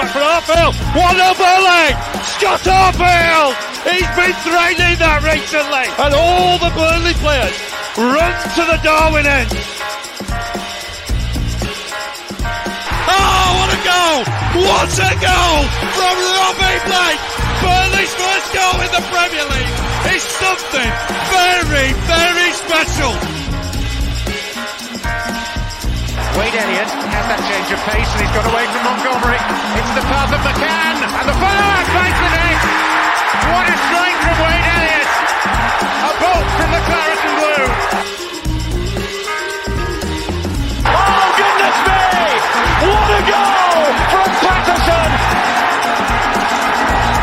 Back for Arfield. What a volley! Scott Arfield! He's been threatening that recently. And all the Burnley players run to the Darwin end. Oh, what a goal! What a goal from Robbie Blake! Burnley's first goal in the Premier League is something very, very special. Wade Elliott has that change of pace and he's got away from Montgomery. It's the path of McCann and the follow-up the net. What a strike from Wade Elliott. A bolt from the claret and blue. Oh goodness me! What a goal from Paterson!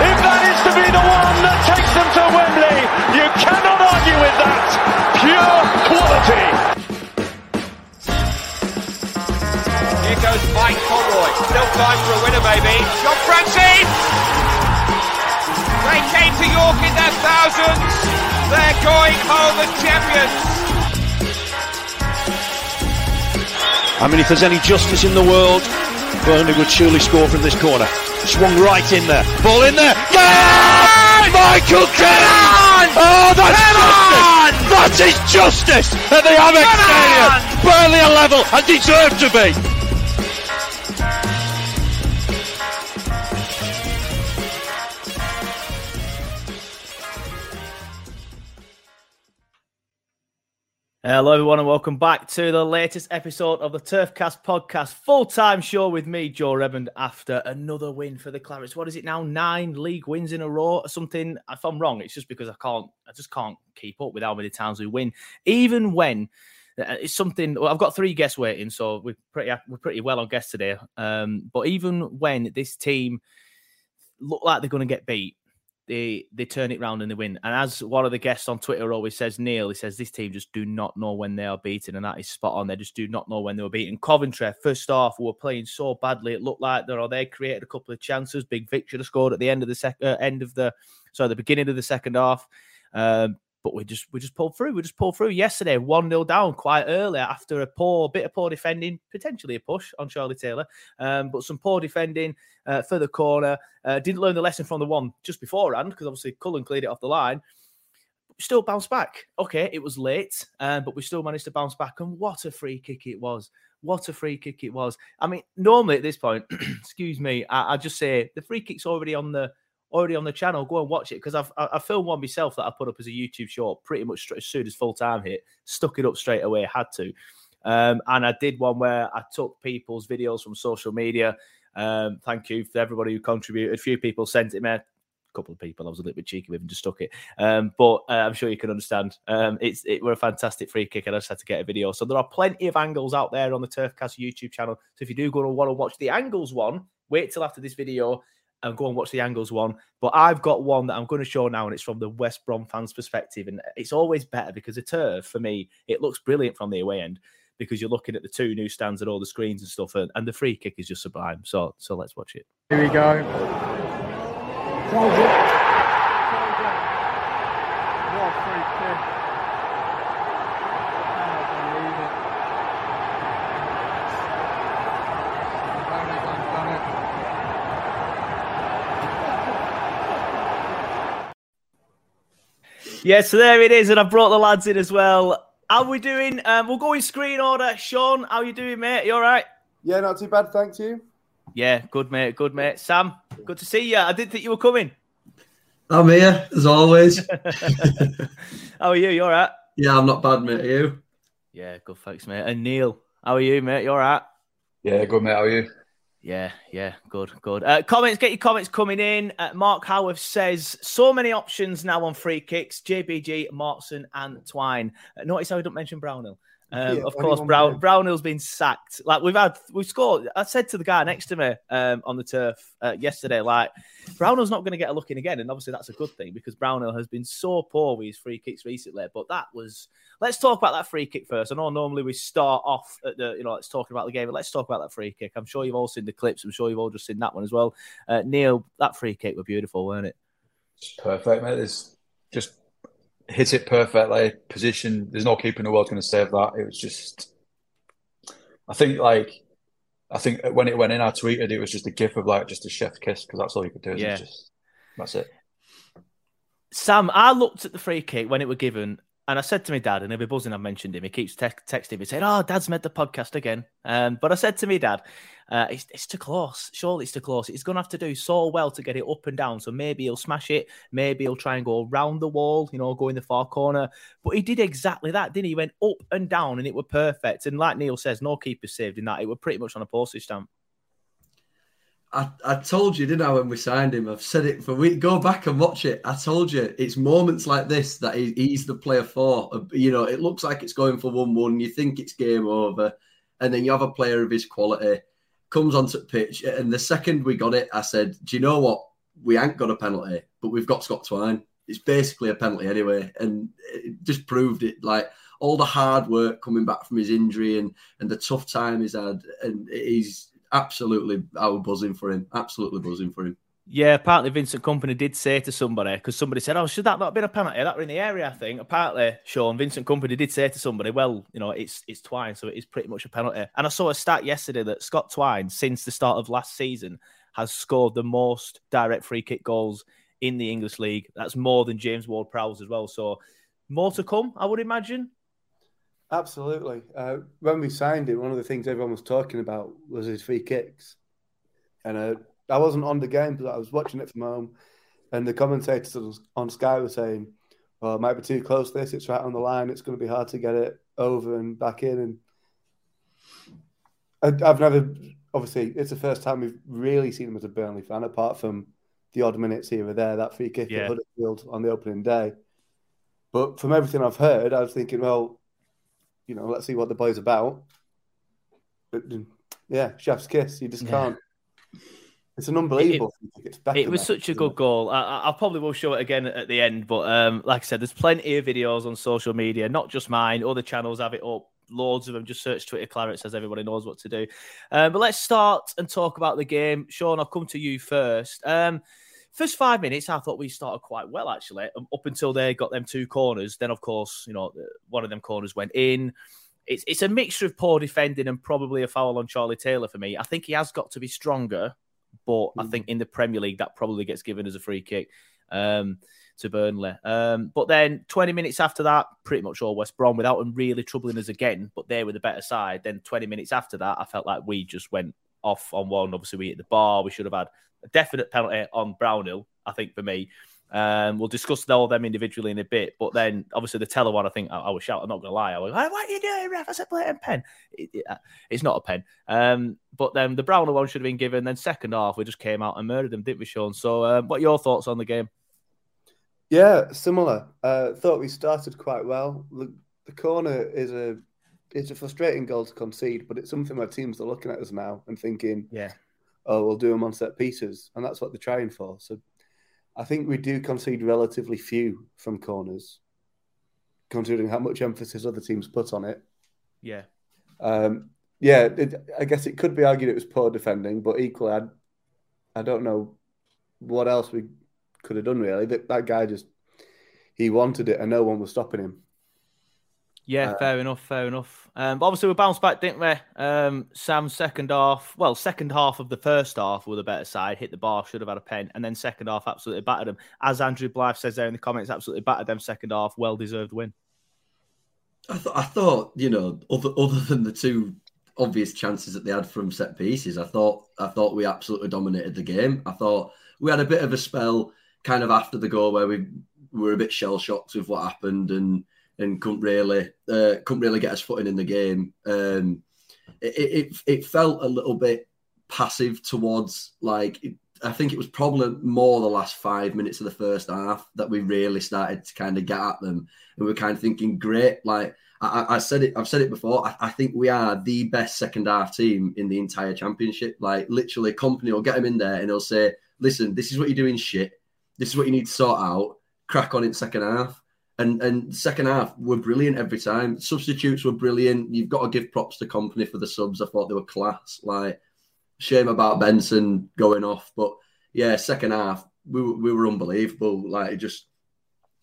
If that is to be the one that takes them to Wembley, you cannot argue with that. Pure quality. Here goes Mike Conroy. Still time for a winner, maybe. John Francis! They came to York in their thousands. They're going home as champions. I mean, if there's any justice in the world, Burnley would surely score from this corner. Swung right in there. Ball in there. Yeah! Michael Kennan! Oh, that's justice! That is justice at the Amex Stadium. Burnley are level and deserve to be. Hello, everyone, and welcome back to the latest episode of the Turfcast podcast, full time show with me, Joe Redmond, after another win for the Clarets. What is it now? Nine league wins in a row or something? If I'm wrong, it's just because I can't, I just can't keep up with how many times we win, even when uh, it's something. Well, I've got three guests waiting, so we're pretty we're pretty well on guests today. Um, but even when this team look like they're going to get beat, they they turn it round and they win. And as one of the guests on Twitter always says, Neil, he says this team just do not know when they are beaten, and that is spot on. They just do not know when they were beaten. Coventry, first half, were playing so badly. It looked like they or they created a couple of chances. Big Victor scored at the end of the second uh, end of the sorry the beginning of the second half. Um, but we just we just pulled through. We just pulled through yesterday, one 0 down quite early after a poor bit of poor defending, potentially a push on Charlie Taylor, um, but some poor defending uh, for the corner. Uh, didn't learn the lesson from the one just beforehand because obviously Cullen cleared it off the line. Still bounced back. Okay, it was late, um, but we still managed to bounce back. And what a free kick it was! What a free kick it was! I mean, normally at this point, excuse me, I, I just say the free kick's already on the already on the channel. Go and watch it because I've I, I filmed one myself that I put up as a YouTube short pretty much as soon as full time hit. Stuck it up straight away. Had to. Um, and I did one where I took people's videos from social media. Um, thank you for everybody who contributed. A few people sent it me. A couple of people I was a little bit cheeky with and just stuck it. Um, but uh, I'm sure you can understand. Um, it's it were a fantastic free kick, and I just had to get a video. So there are plenty of angles out there on the Turfcast YouTube channel. So if you do go and want to watch the angles one, wait till after this video and go and watch the angles one. But I've got one that I'm going to show now, and it's from the West Brom fans' perspective. And it's always better because the turf, for me, it looks brilliant from the away end because you're looking at the two new stands and all the screens and stuff, and, and the free kick is just sublime. So, so let's watch it. Here we go. What a free kick. Cannot believe it. Very well done it. Yeah, so there it is, and I've brought the lads in as well. How we doing? Um, we'll go in screen order. Sean, how you doing, mate? You all right? Yeah, not too bad, thanks you. Yeah, good, mate. Good, mate. Sam, good to see you. I didn't think you were coming. I'm here as always. How are you? You all right? yeah, I'm not bad, mate. Are you? Yeah, good, thanks, mate. And Neil, how are you, mate? You all right? Yeah, good mate. How are you? Yeah, yeah, good, good. Uh, comments, get your comments coming in. Uh, Mark Howarth says so many options now on free kicks: JBG, Maatsen, and Twine. Uh, notice how we don't mention Brownhill. Um, Yeah, of course, Brown player. Brownhill's been sacked. Like we've had, we've scored. I said to the guy next to me um, on the turf uh, yesterday, like Brownhill's not going to get a look in again, and obviously that's a good thing because Brownhill has been so poor with his free kicks recently. But that was. Let's talk about that free kick first. I know normally we start off at the, you know, let's talk about the game, but let's talk about that free kick. I'm sure you've all seen the clips. I'm sure you've all just seen that one as well. Uh, Neil, that free kick were beautiful, weren't it? It's perfect, mate. It's just hit it perfectly. Position. There's no keeper in the world going to save that. It was just. I think like, I think when it went in, I tweeted it was just a gif of like just a chef kiss because that's all you could do. Yeah. Just, that's it. Sam, I looked at the free kick when it were given, and I said to my dad, and he'll be buzzing. I've mentioned him. He keeps te- texting me saying, "Oh, Dad's made the podcast again." Um, but I said to me, Dad, uh, it's, "It's too close. Surely it's too close. He's going to have to do so well to get it up and down. So maybe he'll smash it. Maybe he'll try and go around the wall. You know, go in the far corner. But he did exactly that, didn't he? He went up and down, and it were perfect. And like Neil says, no keeper saved in that. It were pretty much on a postage stamp. I, I told you, didn't I, when we signed him? I've said it for week. Go back and watch it. I told you, it's moments like this that he, he's the player for. Uh, You know, it looks like it's going for 1 1. You think it's game over. And then you have a player of his quality, comes onto the pitch. And the second we got it, I said, Do you know what? We ain't got a penalty, but we've got Scott Twine. It's basically a penalty anyway. And it just proved it. Like, all the hard work coming back from his injury and and the tough time he's had, and he's absolutely I was buzzing for him, absolutely buzzing for him. Yeah, apparently Vincent Kompany did say to somebody because somebody said, "Oh, should that not have been a penalty? That were in the area, I think." Apparently, Sean Vincent Kompany did say to somebody, "Well, you know, it's it's Twine, so it is pretty much a penalty." And I saw a stat yesterday that Scott Twine, since the start of last season, has scored the most direct free kick goals in the English league. That's more than James Ward-Prowse as well. So more to come, I would imagine. Absolutely. Uh, when we signed him, one of the things everyone was talking about was his free kicks. And uh, I wasn't on the game, but I was watching it from home. And the commentators on- Sky were saying, well, it might be too close to this. It's right on the line. It's going to be hard to get it over and back in. And I've never, obviously, it's the first time we've really seen him as a Burnley fan, apart from the odd minutes here or there, that free kick Yeah. at Huddersfield on the opening day. But from everything I've heard, I was thinking, well, you know, let's see what the boy's about. But yeah, chef's kiss. You just Yeah. can't. It's an unbelievable. free kick. It's better It was such a good goal. I, I I probably will show it again at the end, but um, like I said, there's plenty of videos on social media, not just mine. Other channels have it up. Loads of them. Just search Twitter Claret says everybody knows what to do. Um, but let's start and talk about the game. Sean, I'll come to you first. Um, first five minutes, I thought we started quite well actually, um, up until they got them two corners. Then, of course, you know, one of them corners went in. It's it's a mixture of poor defending and probably a foul on Charlie Taylor for me. I think he has got to be stronger, but I think in the Premier League that probably gets given as a free kick um, to Burnley. Um, but then 20 minutes after that, pretty much all West Brom without them really troubling us again. But they were the better side. Then 20 minutes after that, I felt like we just went off on one. Obviously, we hit the bar. We should have had a definite penalty on Brownhill. I think for me. Um, we'll discuss all of them individually in a bit, but then obviously the Tella one, I think I, I was shouting. I'm not gonna lie, I was like, "What are you doing, ref?" I said, "Play a pen." It, it, uh, it's not a pen. Um, but then the Browner one should have been given. Then second half, we just came out and murdered them, didn't we, Sean? So, um, what are your thoughts on the game? Yeah, similar. Uh, thought we started quite well. The, the corner is a it's a frustrating goal to concede, but it's something where teams are looking at us now and thinking, Yeah, "Oh, we'll do them on set pieces," and that's what they're trying for. So, I think we do concede relatively few from corners, considering how much emphasis other teams put on it. yeah, Um, yeah, it, I guess it could be argued it was poor defending, but equally, I, I don't know what else we could have done. Really, that that guy just he wanted it, and no one was stopping him. Yeah. Uh, fair enough, fair enough. Um, but obviously we bounced back, didn't we? Um, Sam second half, well, second half of the first half were the better side. Hit the bar, should have had a pen, and then second half absolutely battered them. As Andrew Blythe says there in the comments, absolutely battered them second half. Well deserved win. I thought, I thought, you know, other other than the two obvious chances that they had from set pieces, I thought, I thought we absolutely dominated the game. I thought we had a bit of a spell, kind of after the goal, where we were a bit shell shocked with what happened and and couldn't really uh, couldn't really get us footing in the game. Um, it, it it felt a little bit passive towards like. It, I think it was probably more the last five minutes of the first half that we really started to kind of get at them, and we are kind of thinking, great, like I, I said it, I've said it before. I, I, think we are the best second half team in the entire championship. Like literally, Kompany will get him in there and he'll say, "Listen, this is what you're doing. Shit. This is what you need to sort out. Crack on in second half." And and second half were brilliant every time. Substitutes were brilliant. You've got to give props to Kompany for the subs. I thought they were class. Like shame about Benson going off, but yeah, second half we were, we were unbelievable. Like it just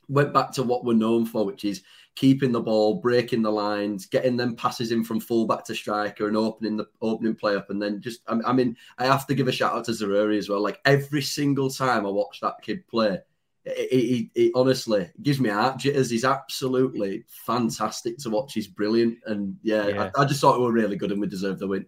went back to what we're known for, which is keeping the ball, breaking the lines, getting them passes in from fullback to striker, and opening the opening play up. And then just, I, I mean, I have to give a shout out to Zaroury as well. Like every single time I watch that kid play, it, it, it honestly gives me heart jitters. He's absolutely fantastic to watch. He's brilliant, and yeah, Yeah. I, I just thought we were really good and we deserved the win.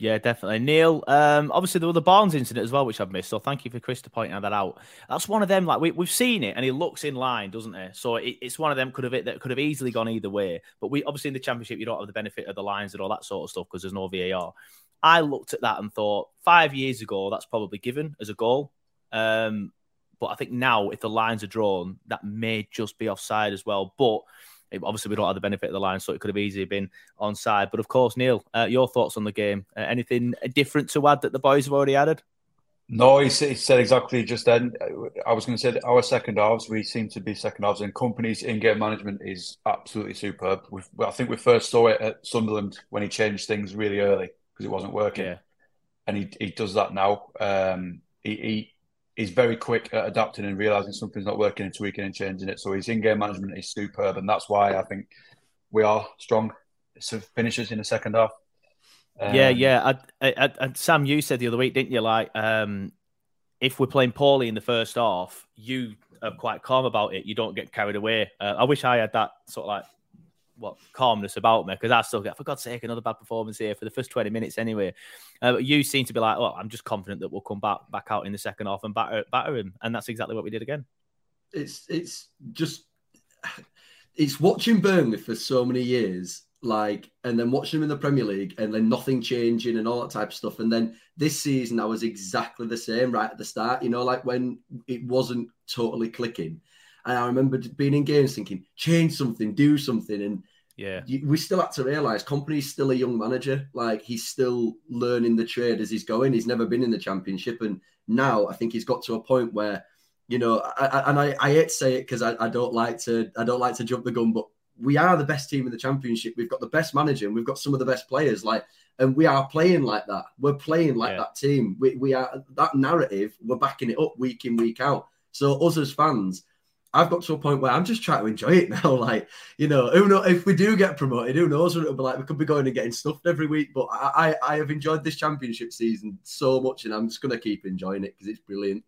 Yeah, definitely. Neil, um, obviously there was the Barnes incident as well, which I've missed. So thank you for Chris to pointing that out. That's one of them. Like we, we've seen it, and he looks in line, doesn't he? So it, it's one of them could have that could have easily gone either way. But we obviously in the championship, you don't have the benefit of the lines and all that sort of stuff because there's no VAR. I looked at that and thought five years ago that's probably given as a goal. Um, but I think now if the lines are drawn, that may just be offside as well. But it- obviously we don't have the benefit of the line, so it could have easily been onside. But of course, Neil, uh, your thoughts on the game? Uh, anything different to add that the boys have already added? No, he said, exactly just then. I was going to say that our second halves, we seem to be second halves, and Kompany's in-game management is absolutely superb. We've, I think we first saw it at Sunderland when he changed things really early because it wasn't working, Yeah. and he he does that now. Um, he, he he's very quick at adapting and realizing something's not working and tweaking and changing it. So his in-game management is superb, and that's why I think we are strong sort of finishers in the second half. yeah, Um, yeah. I, I, I, and Sam, you said the other week, didn't you? Like, um, if we're playing poorly in the first half, you are quite calm about it. You don't get carried away. Uh, I wish I had that sort of like what calmness about me because I still get, for God's sake, another bad performance here for the first twenty minutes anyway. Uh, but you seem to be like, oh, I'm just confident that we'll come back back out in the second half and batter batter him, and that's exactly what we did again. it's it's just it's watching Burnley for so many years, like, and then watching them in the Premier League, and then nothing changing and all that type of stuff. And then this season, I was exactly the same right at the start. You know, like when it wasn't totally clicking, and I remember being in games thinking, change something, do something, and Yeah, we still had to realize Kompany's still a young manager. Like he's still learning the trade as he's going. He's never been in the championship. And now i think he's got to a point where you know I, I, and I, I hate to say it because I, I don't like to i don't like to jump the gun but we are the best team in the championship. We've got the best manager and we've got some of the best players. Like and we are playing like that. We're playing like Yeah. that team. We, we are that narrative we're backing it up week in week out. So us as fans I've got to a point where I'm just trying to enjoy it now. Like, you know, who know if we do get promoted, who knows what it'll be like? We could be going and getting stuffed every week. But I, I, I have enjoyed this championship season so much, and I'm just going to keep enjoying it because it's brilliant.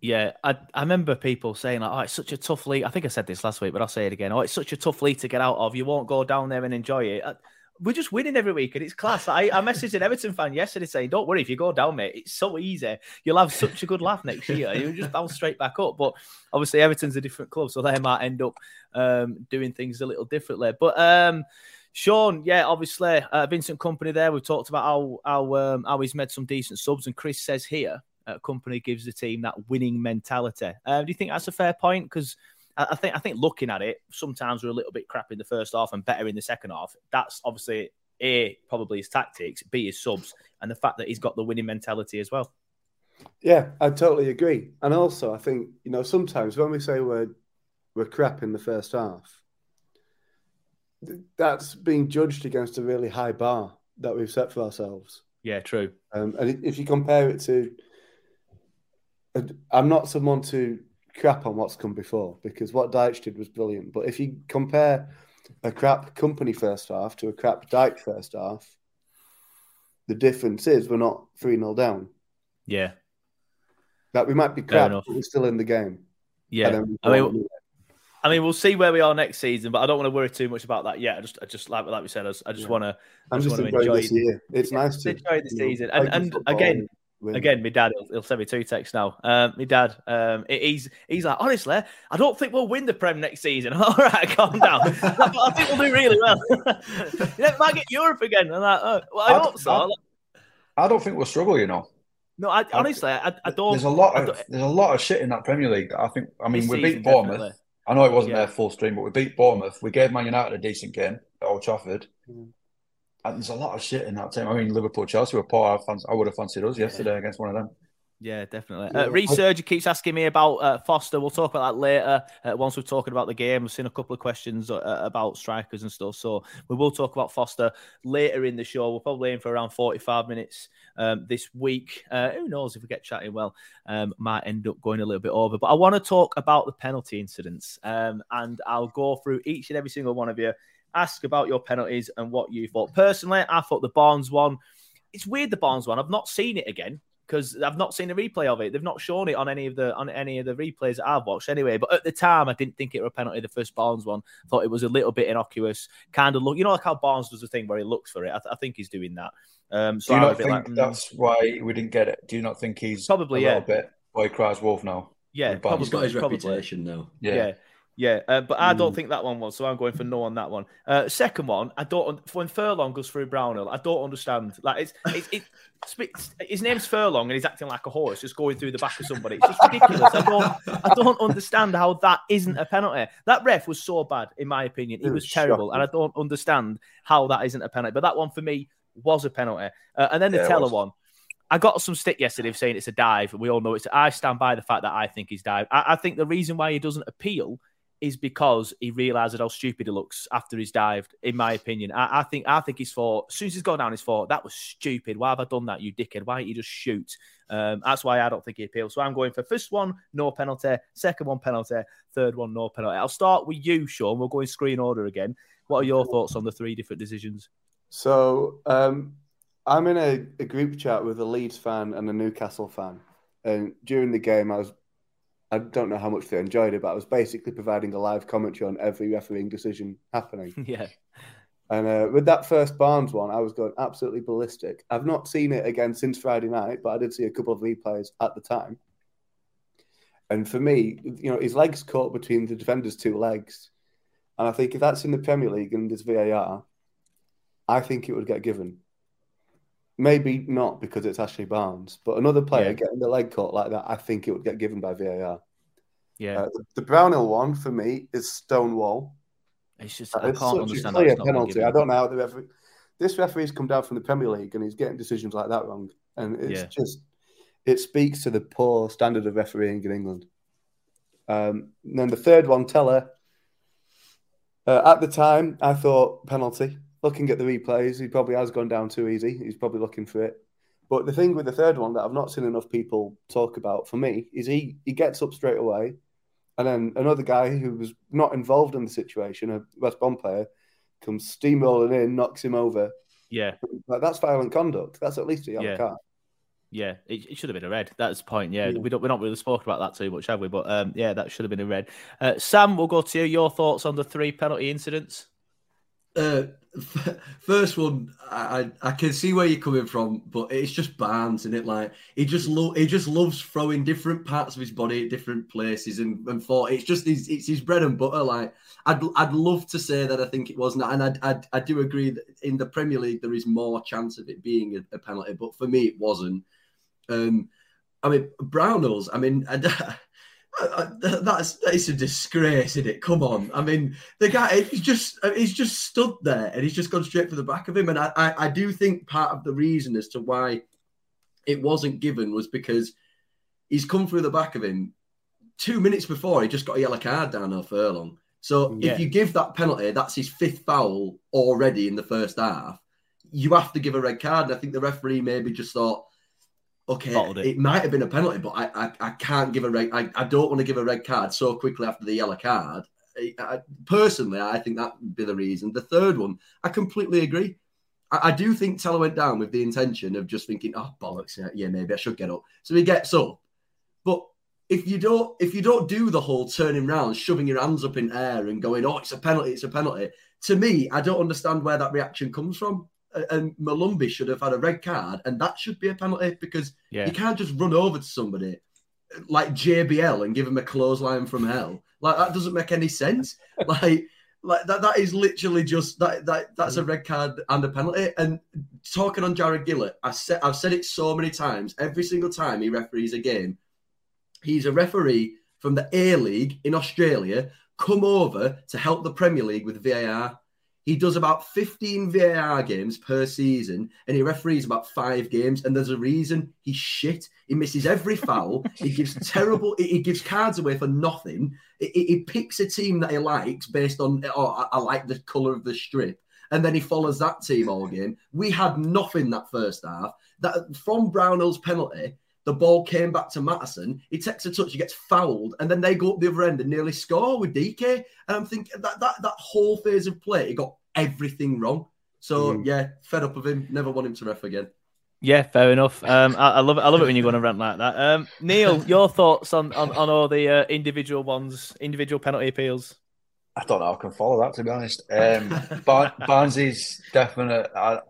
Yeah, I, I remember people saying like, "Oh, it's such a tough league." I think I said this last week, but I'll say it again. Oh, it's such a tough league to get out of. You won't go down there and enjoy it. I, we're just winning every week, and it's class. I, I messaged an Everton fan yesterday saying, "Don't worry if you go down, mate. It's so easy. You'll have such a good laugh next year. You'll just bounce straight back up." But obviously, Everton's a different club, so they might end up um, doing things a little differently. But um, Sean, yeah, obviously, uh, Vincent Kompany there. We've talked about how how um, how he's made some decent subs, and Chris says here, uh, Kompany gives the team that winning mentality. Uh, do you think that's a fair point? Because I think I think looking at it, sometimes we're a little bit crap in the first half and better in the second half. That's obviously a probably his tactics, b his subs, and the fact that he's got the winning mentality as well. Yeah, I totally agree. And also, I think you know sometimes when we say we're we're crap in the first half, that's being judged against a really high bar that we've set for ourselves. Yeah, true. Um, and if you compare it to, I'm not someone to crap on what's come before because what Dyche did was brilliant. But if you compare a crap Kompany first half to a crap Dyche first half, the difference is we're not 3 0 down. Yeah. That we might be crap, but we're still in the game. Yeah. I mean, I mean, we'll see where we are next season, but I don't want to worry too much about that yet. I just, I just like, like we said, I just, I just yeah. want to. I'm just, just enjoy this year. It's yeah, nice to enjoy the season, and, and again, Again, my dad, he'll, he'll, send me two texts now. Um, my dad, um, he's he's like, honestly, I don't think we'll win the Prem next season. All right, calm down. I think we'll do really well. you know, might get Europe again. I'm like, oh, well, I, I hope so. I, I, don't think we'll struggle, you know. No, I, honestly, I, I, don't. There's a lot of there's a lot of shit in that Premier League. I think. I mean, we beat Bournemouth. Definitely. I know it wasn't yeah. their full stream, but we beat Bournemouth. We gave Man United a decent game at Old Trafford. Mm. And there's a lot of shit in that team. I mean, Liverpool, Chelsea were poor. I, I would have fancied us yesterday against one of them. Yeah, definitely. Uh, Researcher keeps asking me about uh, Foster. We'll talk about that later. Uh, once we're talking about the game, I've seen a couple of questions uh, about strikers and stuff. So we will talk about Foster later in the show. We're probably aim for around 45 minutes um, this week. Uh, who knows if we get chatting well, um, might end up going a little bit over. But I want to talk about the penalty incidents. Um, and I'll go through each and every single one of you, ask about your penalties and what you thought. Personally, I thought the Barnes one, it's weird, the Barnes one. I've not seen it again because I've not seen a replay of it. They've not shown it on any of the on any of the replays that I've watched anyway. But at the time, I didn't think it was a penalty. The first Barnes one, thought it was a little bit innocuous. Kind of look, you know, like how Barnes does the thing where he looks for it. I, th- I think he's doing that. Um, so Do you not think like, mm. that's why we didn't get it? Do you not think he's probably a yeah. little bit boy cries wolf now? Yeah, probably, he's got his probably. reputation now. yeah. yeah. Yeah, uh, but I don't mm. think that one was, so I'm going for no on that one. Uh, second one, I don't. When Furlong goes through Brownhill, I don't understand. Like it's, it's, it's, his name's Furlong and he's acting like a horse, just going through the back of somebody. It's just ridiculous. I don't, I don't understand how that isn't a penalty. That ref was so bad, in my opinion. He was, was terrible, and I don't understand how that isn't a penalty. But that one for me was a penalty. Uh, and then the yeah, Tella one. I got some stick yesterday of saying it's a dive. We all know it's. I stand by the fact that I think he's dive. I, I think the reason why he doesn't appeal is because he realizes how stupid he looks after he's dived. In my opinion, I, I, think I think he's for as soon as he's gone down, he's for that was stupid. Why have I done that, you dickhead? Why don't you just shoot? Um, that's why I don't think he appeals. So I'm going for first one, no penalty. Second one, penalty. Third one, no penalty. I'll start with you, Sean. We'll go in screen order again. What are your thoughts on the three different decisions? So um, I'm in a, a group chat with a Leeds fan and a Newcastle fan, and during the game, I was I don't know how much they enjoyed it, but I was basically providing a live commentary on every refereeing decision happening. yeah. And uh, with that first Barnes one, I was going absolutely ballistic. I've not seen it again since Friday night, but I did see a couple of replays at the time. And for me, you know, his legs caught between the defender's two legs. And I think if that's in the Premier League and there's VAR, I think it would get given. Maybe not because it's Ashley Barnes, but another player yeah. getting the leg caught like that, I think it would get given by VAR. Yeah. Uh, the, Brownhill one for me is Stonewall. It's just uh, I can't understand. A clear penalty. I don't know how the referee. This referee's come down from the Premier League and he's getting decisions like that wrong, and it's yeah. just it speaks to the poor standard of refereeing in England. Um, and then the third one, Tella. Uh, at the time, I thought penalty looking at the replays, he probably has gone down too easy. He's probably looking for it. But the thing with the third one that I've not seen enough people talk about for me is he he gets up straight away, and then another guy who was not involved in the situation, a West Brom player, comes steamrolling in, knocks him over. Yeah, like that's violent conduct. That's at least a yellow yeah. card. Yeah, it, it, should have been a red. That's the point. Yeah, yeah. we don't we're not really spoken about that too much, have we? But um, yeah, that should have been a red. Uh, Sam, we'll go to you. Your thoughts on the three penalty incidents? Uh, first one, I, I can see where you're coming from, but it's just Barnes, and it? Like he just lo- he just loves throwing different parts of his body at different places, and and for it's just his it's his bread and butter. Like I'd I'd love to say that I think it wasn't, and I I, I do agree that in the Premier League there is more chance of it being a, a penalty, but for me it wasn't. Um, I mean Brownells. I mean. I, I- I- that's that's a disgrace, isn't it? Come on. I mean, the guy he's just he's just stood there and he's just gone straight for the back of him. And I, I, I do think part of the reason as to why it wasn't given was because he's come through the back of him two minutes before he just got a yellow card down off Furlong. So Yeah. if you give that penalty, that's his fifth foul already in the first half. You have to give a red card. And I think the referee maybe just thought, okay, it. it. might have been a penalty, but I, I, I can't give a red. I, I don't want to give a red card so quickly after the yellow card. I, I, personally, I think that would be the reason. The third one, I completely agree. I, I do think Tella went down with the intention of just thinking, oh bollocks, yeah, yeah, maybe I should get up. So he gets up, but if you don't, if you don't do the whole turning round, shoving your hands up in air and going, oh, it's a penalty, it's a penalty. To me, I don't understand where that reaction comes from. And Molumby should have had a red card, and that should be a penalty because Yeah. you can't just run over to somebody like JBL and give him a clothesline from hell. Like that doesn't make any sense. like like that that is literally just that that that's a mm. red card and a penalty. And talking on Jarred Gillett, I said I've said it so many times. Every single time he referees a game, he's a referee from the A League in Australia, come over to help the Premier League with VAR. He does about 15 VAR games per season and he referees about five games. And there's a reason he's shit. He misses every foul. he gives terrible, he, he gives cards away for nothing. He, he- he picks a team that he likes based on, oh, I, I like the colour of the strip. And then he follows that team all game. We had nothing that first half. That from Brownell's penalty, the ball came back to Matterson. He takes a touch, he gets fouled, and then they go up the other end and nearly score with DK. And I'm thinking that that, that whole phase of play, he got everything wrong. So Mhm. yeah, fed up of him. Never want him to ref again. Yeah, fair enough. Um, I, I love it. I love it when you go on a rant like that. Um, Neil, your thoughts on, on, on all the uh, individual ones, individual penalty appeals? I don't know. I can follow that to be honest. Um, Bar- Barnsley's definite. I,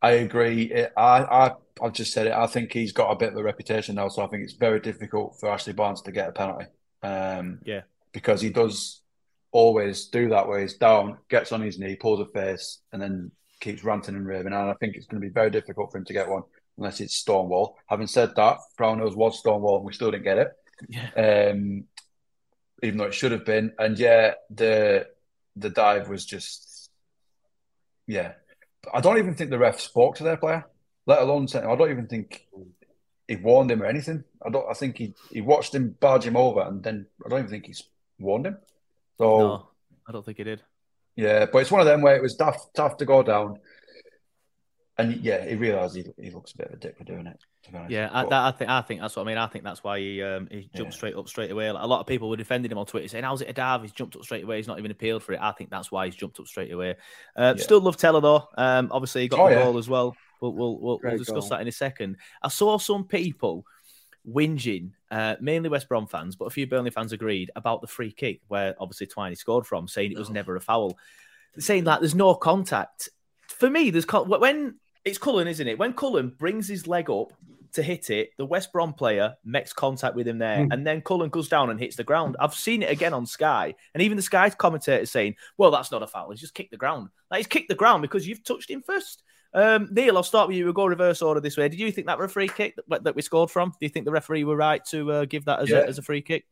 I agree. It, I, I, I've just said it. I think he's got a bit of a reputation now, so I think it's very difficult for Ashley Barnes to get a penalty. Um, Yeah. because he does always do that where he's down, gets on his knee, pulls a face, and then keeps ranting and raving. And I think it's going to be very difficult for him to get one unless it's Stonewall. Having said that, Brownells was Stonewall, and we still didn't get it. Yeah. Um, even though it should have been. And yeah, the the dive was just yeah. I don't even think the ref spoke to their player, let alone sent him. I don't even think he warned him or anything. I don't. I think he he watched him barge him over, and then I don't even think he's warned him. So No, I don't think he did. yeah, but it's one of them where it was tough tough to go down, and yeah, he realised he he looks a bit of a dick for doing it. To be. Yeah, I, that, I think I think that's what I mean. I think that's why he um, he jumped Yeah. straight up straight away. Like, a lot of people were defending him on Twitter, saying, "How's it a dive? He's jumped up straight away. He's not even appealed for it." I think that's why he's jumped up straight away. Uh, Yeah. Still love Tella though. Um, obviously he got Oh, the yeah. goal as well. We'll we'll, we'll, we'll discuss goal. that in a second. I saw some people whinging, uh, mainly West Brom fans, but a few Burnley fans agreed about the free kick where obviously Twiney scored from, saying it was Oh. never a foul, saying that there's no contact. For me, there's con- when it's Cullen, isn't it? When Cullen brings his leg up to hit it, the West Brom player makes contact with him there, Hmm. and then Cullen goes down and hits the ground. I've seen it again on Sky, and even the Sky commentator saying, "Well, that's not a foul. He's just kicked the ground. Like he's kicked the ground because you've touched him first. Um, Neil, I'll start with you. We'll go reverse order this way. Did you think that were a free kick that, that we scored from? Do you think the referee were right to uh, give that as, Yeah. a, as a free kick?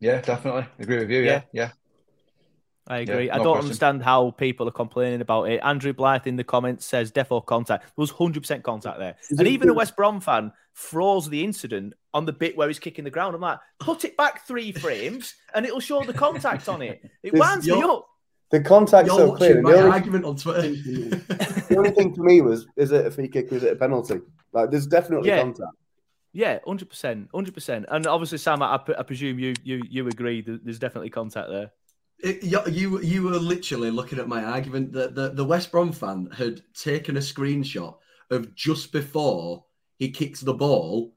yeah, definitely agree with you. Yeah, yeah. I agree. Yeah, I don't question. understand how people are complaining about it. Andrew Blythe in the comments says defo contact. There was 100% contact there. And even a West Brom fan froze the incident on the bit where he's kicking the ground. I'm like, put it back three frames and it'll show the contact on it. It This- winds me up. The contact's You're so clear. my The only, argument on Twitter. the only thing for me was: is it a free kick? or Is it a penalty? Like, there's definitely Yeah. contact. Yeah, hundred percent, hundred percent. And obviously, Sam, I, I presume you you you agree that there's definitely contact there. You, you were literally looking at my argument that the, the West Brom fan had taken a screenshot of just before he kicks the ball.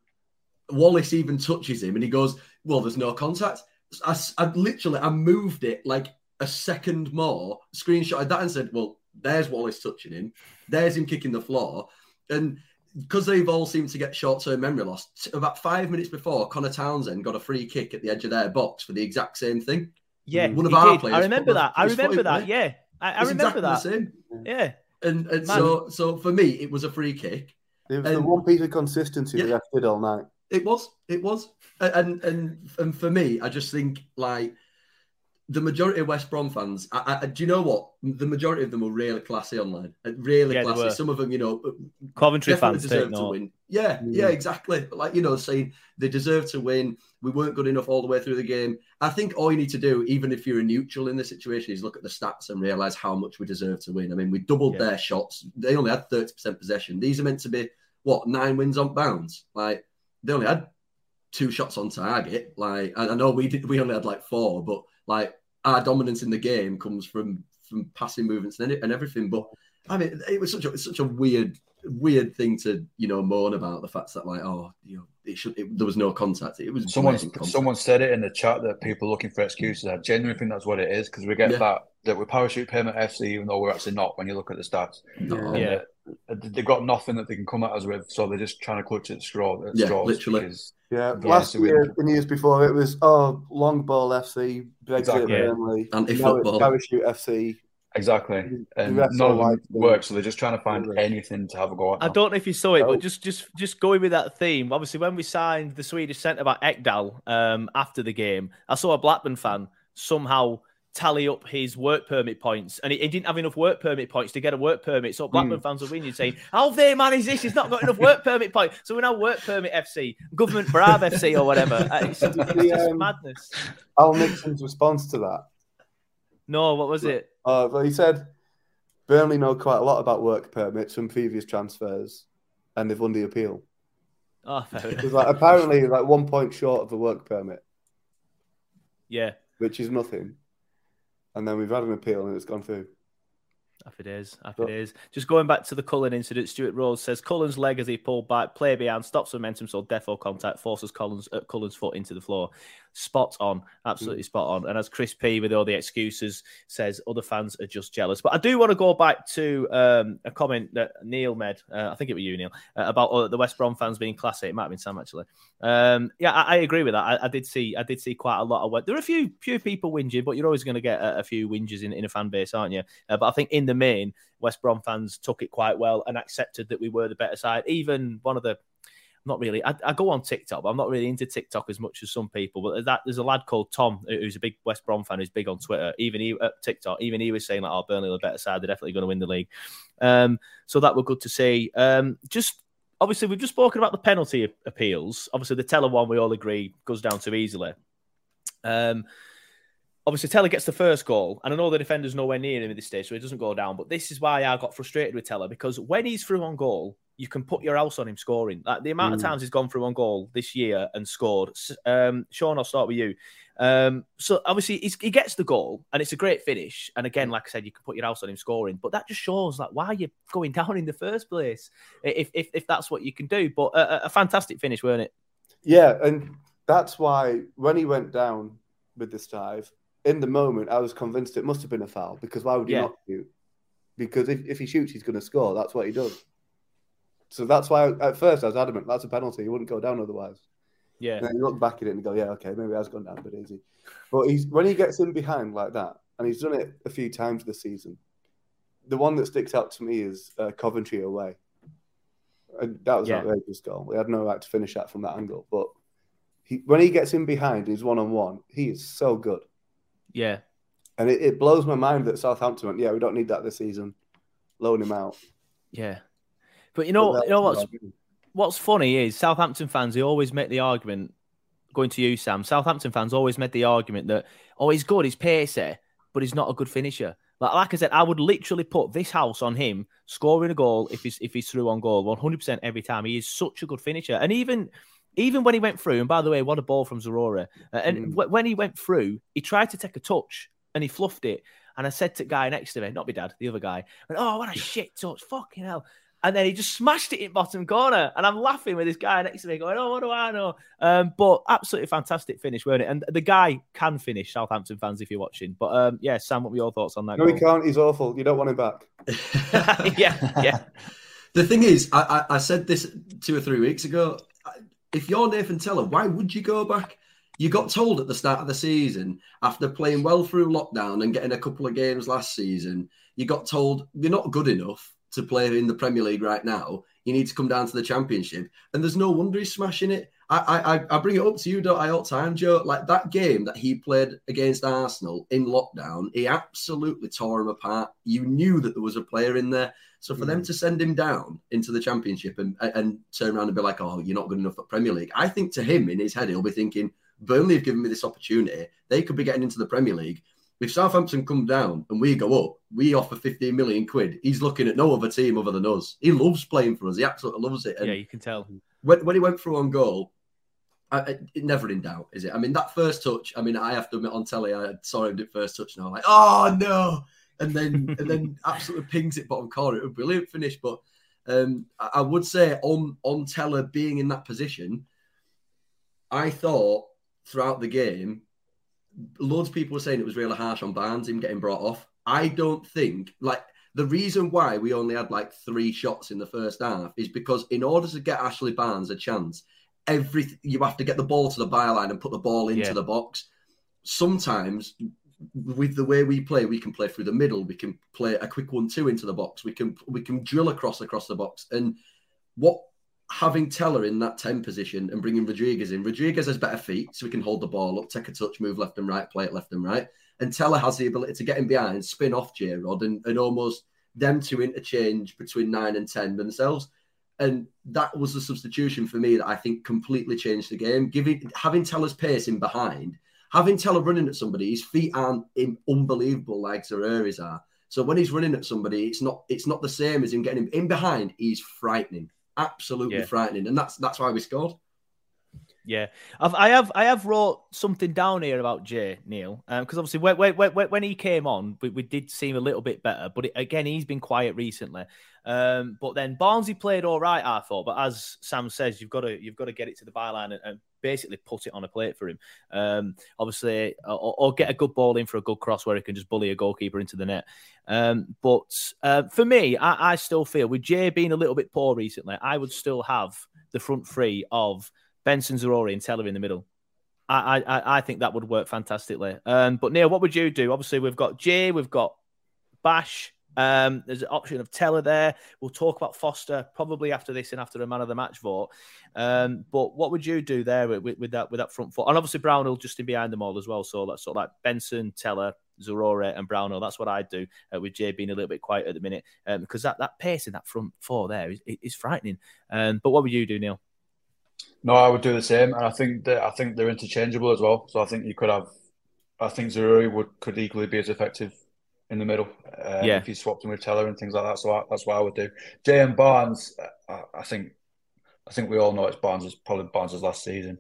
Wallace even touches him and he goes, Well, there's no contact. I literally I moved it like a second more, screenshotted that and said, "Well, there's Wallace touching him, there's him kicking the floor," and because they've all seemed to get short-term memory loss. About five minutes before, Conor Townsend got a free kick at the edge of their box for the exact same thing. Yeah, One of he our did. players I remember that. I remember in that. Yeah, I, I remember exactly that. the same. Yeah, And and Man. so so for me, it was a free kick. It was the one piece of consistency the Yeah. ref did all night. It was. It was. And and and for me, I just think like the majority of West Brom fans. I, I, do you know what? The majority of them were really classy online. Uh, Really Yeah, classy. Some of them, you know, Coventry fans deserve to note. win. Yeah, Mm. yeah, exactly. Like you know, saying they deserve to win. We weren't good enough all the way through the game. I think all you need to do, even if you're a neutral in this situation, is look at the stats and realize how much we deserve to win. I mean, we doubled Yeah. their shots. They only had thirty percent possession. These are meant to be what nine wins on bounds. Like they only had two shots on target. Like I know we did, we only had like four, but like our dominance in the game comes from from passing movements and, and everything. But I mean, it was such a such a weird weird thing to you know moan about the fact that like oh you know it should it, there was no contact. It was Someone someone said it in the chat that people are looking for excuses. I genuinely think that's what it is because we get Yeah. that that we parachute payment FC, even though we're actually not. When you look at the stats, No. Yeah. uh, they've got nothing that they can come at us with, so they're just trying to clutch at straw. At Yeah, straws literally. because- Yeah, Yeah, last year and years before it was oh long ball FC, Brexit Exactly. Yeah. Burnley, Anti-football. parachute FC. Exactly, and refs none of them like- work. So they're just trying to find Really. anything to have a go at. I don't know if you saw it, Oh. but just just just going with that theme. Obviously, when we signed the Swedish centre back Ekdal um, after the game, I saw a Blackburn fan somehow tally up his work permit points, and he, he didn't have enough work permit points to get a work permit. So Blackburn fans were winning, saying, "How they man is this? He's not got enough work permit points." So we're now work permit FC, government Brav FC, or whatever. Uh, It's, it's just um, madness. Al Nixon's response to that. No, what was it? Uh, well, he said Burnley know quite a lot about work permits from previous transfers, and they've won the appeal. Oh, like apparently like one point short of a work permit, Yeah, which is nothing. And then we've had an appeal and it's gone through. Happy days, happy But- days. Just going back to the Cullen incident, Stuart Rose says Cullen's leg as he pulled back, play behind, stops momentum, so defo contact, forces Cullen's, uh, Cullen's foot into the floor. Spot on, absolutely spot on. And as Chris P, with all the excuses, says other fans are just jealous. But I do want to go back to um, a comment that Neil made, uh, I think it was you, Neil, uh, about uh, the West Brom fans being classy. It might have been Sam, actually. Um, yeah, I, I agree with that. I, I did see I did see quite a lot of Work. There are a few few people whinging, but you're always going to get a, a few whinges in, in a fan base, aren't you? Uh, but I think in the main, West Brom fans took it quite well and accepted that we were the better side. Even one of the, not really, I, I go on TikTok, but I'm not really into TikTok as much as some people. But that there's a lad called Tom who's a big West Brom fan who's big on Twitter. Even he uh, TikTok, even he was saying like, "Oh, Burnley are the better side. They're definitely going to win the league." Um, so that were good to see. Um, just obviously, we've just spoken about the penalty appeals. Obviously, the Tella one we all agree goes down too easily. Um, obviously Tella gets the first goal, and I know the defender's nowhere near him at this stage, so he doesn't go down. But this is why I got frustrated with Tella because when he's through on goal, you can put your house on him scoring. Like the amount of Mm. times he's gone through on goal this year and scored. Um, Sean, I'll start with you. Um, so obviously he's, he gets the goal, and it's a great finish. And again, like I said, you can put your house on him scoring, but that just shows like why you're going down in the first place if if, if that's what you can do. But a, a fantastic finish, weren't it? Yeah, and that's why when he went down with this dive, in the moment, I was convinced it must have been a foul because why would he Yeah. not shoot? Because if, if he shoots, he's going to score. That's what he does. So that's why at first I was adamant that's a penalty. He wouldn't go down otherwise. Yeah, And then you look back at it and go, yeah, okay, maybe it has gone down a bit easy. But he's when he gets in behind like that, and he's done it a few times this season. The one that sticks out to me is uh, Coventry away. And that was Yeah. an outrageous goal. We had no right to finish that from that angle. But he, when he gets in behind, he's one on one. He is so good, yeah. and it, it blows my mind that Southampton went, yeah, we don't need that this season. Loan him out. Yeah. But you know, you know what's what's funny is Southampton fans. They always make the argument. Going to you, Sam. Southampton fans always made the argument that oh, he's good, he's pacey, but he's not a good finisher. Like, like I said, I would literally put this house on him scoring a goal if he's if he's through on goal, one hundred percent every time. He is such a good finisher, and even even when he went through, and by the way, what a ball from Zaroury. Uh, and Mm. wh- when he went through, he tried to take a touch and he fluffed it. And I said to the guy next to me, not my dad, the other guy, "Oh, what a shit touch! Fucking hell!" And then he just smashed it in bottom corner. And I'm laughing with this guy next to me, going, "Oh, what do I know?" Um, but absolutely fantastic finish, weren't it? And the guy can finish. Southampton fans, if you're watching. But um, yeah, Sam, what were your thoughts on that? No, he can't. He's awful. You don't want him back. yeah, yeah. The thing is, I, I, I said this two or three weeks ago. If you're Nathan Tella, why would you go back? You got told at the start of the season, after playing well through lockdown and getting a couple of games last season, you got told you're not good enough to play in the Premier League right now. You need to come down to the Championship, and there's no wonder he's smashing it. I I, I bring it up to you, don't I, all time, Joe? Like that game that he played against Arsenal in lockdown, he absolutely tore him apart. You knew that there was a player in there. So for them mm. to send him down into the Championship and and turn around and be like, "Oh, you're not good enough for Premier League," I think to him in his head he'll be thinking, "Burnley have given me this opportunity. They could be getting into the Premier League." If Southampton come down and we go up, we offer 15 million quid. He's looking at no other team other than us. He loves playing for us. He absolutely loves it. And Yeah, you can tell. when, when he went through on goal, I, I, it never in doubt, is it? I mean, that first touch. I mean, I have to admit on telly, I saw him do first touch, and I was like, "Oh no!" And then and then absolutely pings it bottom corner. It was a brilliant finish, but um, I, I would say on on Tella being in that position, I thought throughout the game, loads of people were saying it was really harsh on Barnes, him getting brought off. I don't think like the reason why we only had like three shots in the first half is because in order to get Ashley Barnes a chance, every you have to get the ball to the byline and put the ball into Yeah. the box. Sometimes with the way we play, we can play through the middle. We can play a quick one-two into the box. We can we can drill across across the box. And what having Tella in that ten position and bringing Rodriguez in, Rodriguez has better feet, so he can hold the ball up, take a touch, move left and right, play it left and right. And Tella has the ability to get in behind, spin off J Rod, and, and almost them to interchange between nine and ten themselves. And that was the substitution for me that I think completely changed the game. Giving having Tella's pace in behind, having Tella running at somebody, his feet aren't unbelievable like Zaroury's are. So when he's running at somebody, it's not it's not the same as him getting him in behind. He's frightening, absolutely Yeah. frightening, and that's that's why we scored. Yeah, I've, I have I have wrote something down here about Jay Neil because obviously when, when, when, when he came on, we, we did seem a little bit better, but it, again he's been quiet recently. Um, but then Barnsley played all right, I thought. But as Sam says, you've got to you've got to get it to the byline and, and basically put it on a plate for him. Um, obviously, or, or get a good ball in for a good cross where he can just bully a goalkeeper into the net. Um, but uh, for me, I, I still feel with Jay being a little bit poor recently, I would still have the front three of Benson, Zaroury, and Tella in the middle. I, I, I think that would work fantastically. Um, but Neil, what would you do? Obviously, we've got Jay, we've got Bash. Um, there's an option of Tella there. We'll talk about Foster probably after this and after a man of the match vote. Um, but what would you do there with, with, that with that front four? And obviously Brownhill just in behind them all as well. So that's sort of like Benson, Tella, Zaroury, and Brownhill. That's what I'd do uh, with Jay being a little bit quiet at the minute um, because that, that pace in that front four there is, is frightening. Um, but what would you do, Neil? No, I would do the same, and I think that I think they're interchangeable as well. So I think you could have, I think Zaroury would could equally be as effective in the middle. Um, Yeah. if you swapped him with Tella and things like that. So I, that's what I would do. Jay and Barnes, I, I think, I think we all know it's Barnes' probably Barnes' last season.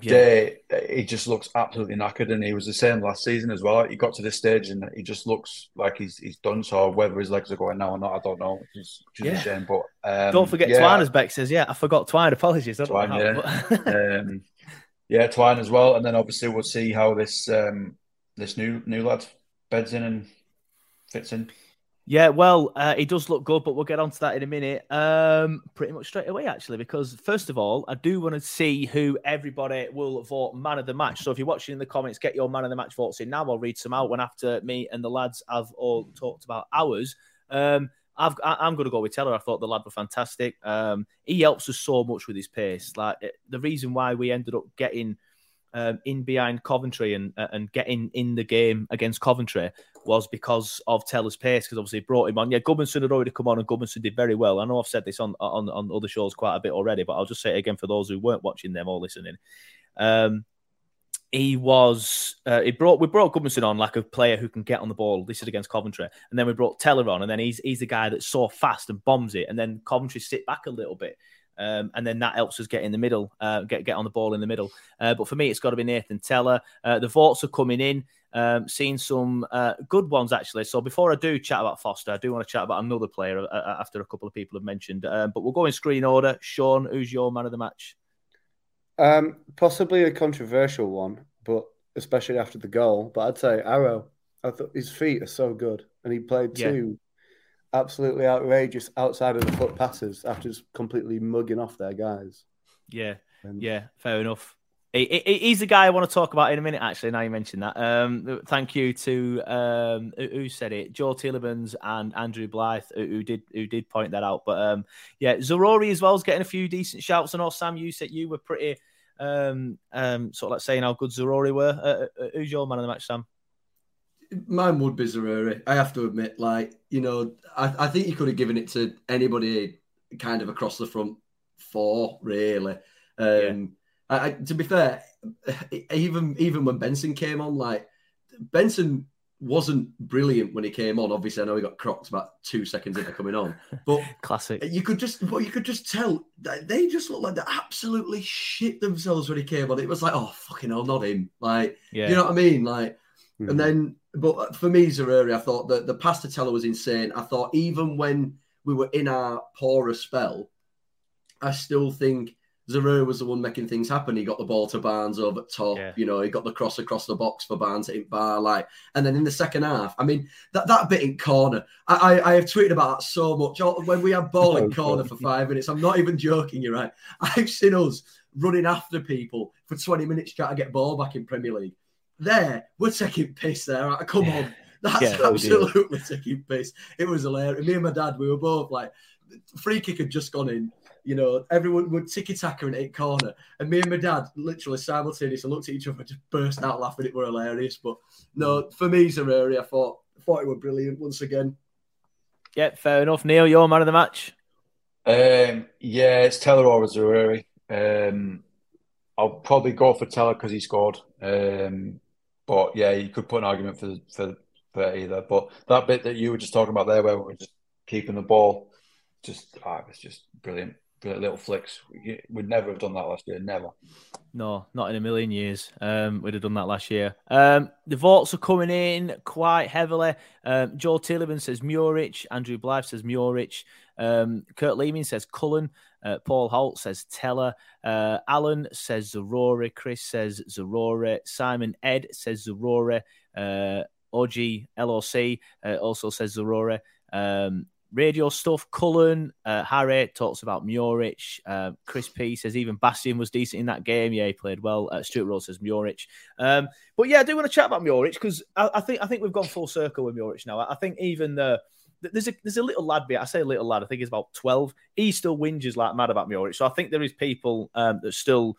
Jay, he just looks absolutely knackered, and he was the same last season as well. He got to this stage, and he just looks like he's he's done. So whether his legs are going now or not, I don't know. Which is, which is Yeah. a shame. But um, Don't forget yeah, Twine, as Beck says. Yeah, I forgot Twine. Apologies. I don't Twine, know how, but- um, yeah, Twine as well, and then obviously we'll see how this um, this new new lad beds in and fits in. Yeah, well, uh, does look good, but we'll get onto that in a minute. Um, pretty much straight away, actually, because first of all, I do want to see who everybody will vote man of the match. So if you're watching in the comments, get your man of the match votes in now. I'll read some out when after me and the lads have all talked about ours. Um, I've, I, I'm going to go with Tella. I thought the lad were fantastic. Um, he helps us so much with his pace. Like it- the reason why we ended up getting um, in behind Coventry and uh, and getting in the game against Coventry was because of Tella's pace. Because obviously brought him on. Yeah, Gudmundsson had already come on, and Gudmundsson did very well. I know I've said this on on on other shows quite a bit already, but I'll just say it again for those who weren't watching them or listening. Um, he was uh, he brought we brought Gudmundsson on like a player who can get on the ball. This is against Coventry, and then we brought Tella on, and then he's he's the guy that's so fast and bombs it, and then Coventry sit back a little bit. Um, and then that helps us get in the middle, uh, get get on the ball in the middle. Uh, but for me, it's got to be Nathan Tella. Uh, the votes are coming in. Um, seen some uh, good ones actually. So before I do chat about Foster, I do want to chat about another player uh, uh, after a couple of people have mentioned. Um, but we'll go in screen order. Sean, who's your man of the match? Um, possibly a controversial one, but especially after the goal. But I'd say Arrow. I thought his feet are so good, and he played Yeah. two absolutely outrageous outside of the foot passes after just completely mugging off their guys. Yeah, And yeah, fair enough. He, he- he's the guy I want to talk about in a minute. Actually, now you mentioned that. Um, thank you to um, who- said it, Joe Tillemans and Andrew Blythe, who, who did who did point that out. But um, yeah, Zaroury as well is getting a few decent shouts. And also, Sam, you said you were pretty um, um, sort of like saying how good Zaroury were. Uh, uh, who's your man of the match, Sam? Mine would be Zaroury. I have to admit, like you know, I, I think you could have given it to anybody kind of across the front four, really. Um, I, I, to be fair, even even when Benson came on, like Benson wasn't brilliant when he came on. Obviously, I know he got crocked about two seconds into coming on, but Classic. you could just, but you could just tell that they just looked like they absolutely shit themselves when he came on. It was like, oh fucking hell, not him. Like, Yeah, you know what I mean? Like, Mhm. and then, but for me, Zaroury, I thought that the pass to Tella was insane. I thought even when we were in our poorer spell, I still think Zaroury was the one making things happen. He got the ball to Barnes over top. Yeah. You know, he got the cross across the box for Barnes to hit bar. Like, and then in the second half, I mean, that, that bit in corner, I, I, I have tweeted about that so much. Oh, when we had ball in oh, corner for five minutes, I'm not even joking. You're right. I've seen us running after people for 20 minutes trying to get ball back in Premier League. There, we're taking piss there. Like, Come Yeah. on. That's Yeah, we absolutely taking piss. It was hilarious. Me and my dad, we were both like, free kick had just gone in. You know, everyone would ticky tacker in eight corner. And me and my dad literally simultaneously looked at each other and just burst out laughing. It were hilarious. But no, for me, Zaroury, I thought, I thought it were brilliant once again. yeah, fair enough. Neil, your man of the match. Um, yeah, it's Tella or Zaroury. Um, I'll probably go for Tella because he scored. Um, but yeah, you could put an argument for for for either. But that bit that you were just talking about there, where we were just keeping the ball, just ah, it was just brilliant, brilliant little flicks. We- We'd never have done that last year, never. No, not in a million years. Um, we'd have done that last year. Um, the votes are coming in quite heavily. Um, Joe Tillman says Muric. Andrew Blythe says Muric. Um, Kurt Lehman says Cullen. Uh, Paul Holt says Tella. Uh, Alan says Zaroury. Chris says Zaroury. Simon Ed says Zaroury. Uh, OG LOC uh, also says Zaroury. Um, radio stuff. Cullen, uh, Harry talks about Muric. Uh, Chris P says even Bastien was decent in that game. Yeah, he played well. Uh, Stuart Rose says Muric. Um, but yeah, I do want to chat about Muric because I, I think I think we've gone full circle with Muric now. I, I think even the there's a there's a little lad bit. I say little lad. I think he's about twelve. He still whinges like mad about Muric. So I think there is people um, that still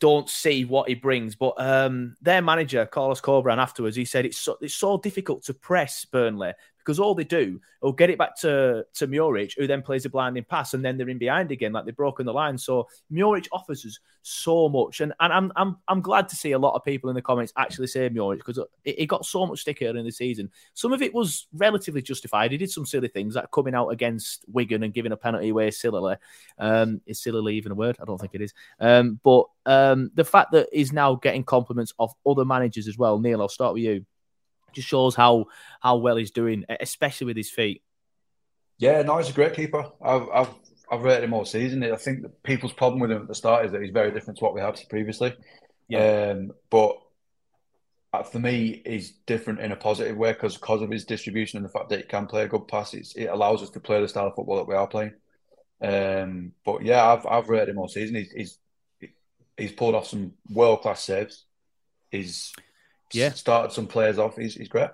don't see what he brings. But um, their manager, Carlos Corberan, afterwards, he said it's so, it's so difficult to press Burnley because all they do will get it back to to Muric, who then plays a blinding pass, and then they're in behind again, like they've broken the line. So Muric offers us so much, and and I'm I'm I'm glad to see a lot of people in the comments actually say Muric because it, got so much stick early in the season. Some of it was relatively justified. He did some silly things like coming out against Wigan and giving a penalty away sillily. Um, is sillily even a word? I don't think it is. Um, but um, the fact that he's now getting compliments of other managers as well. Neil, I'll start with you. Just shows how how well he's doing, especially with his feet. Yeah, no, he's a great keeper. I've I've I've rated him all season. I think people's problem with him at the start is that he's very different to what we had previously. Yeah. Um, but uh, for me, he's different in a positive way because because of his distribution and the fact that he can play a good pass, it's, it allows us to play the style of football that we are playing. Um, but yeah, I've I've rated him all season. He's he's he's pulled off some world class saves. He's Yeah. started some players off. He's he's great.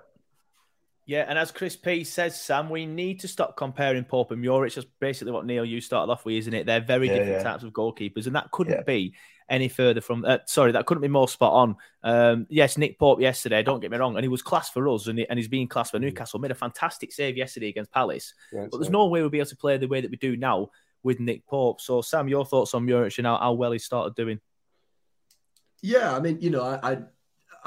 Yeah, and as Chris P says, Sam, we need to stop comparing Pope and Muric. That's basically what Neil you started off with, isn't it? They're very Yeah, different yeah. types of goalkeepers, and that couldn't Yeah. be any further from. Uh, sorry, that couldn't be more spot on. Um, yes, Nick Pope yesterday. Don't get me wrong, and he was class for us, and, he, and he's being class for Newcastle. Made a fantastic save yesterday against Palace, Right, but there's so- no way we'll be able to play the way that we do now with Nick Pope. So, Sam, your thoughts on Muric and how, how well he started doing? Yeah, I mean, you know, I, I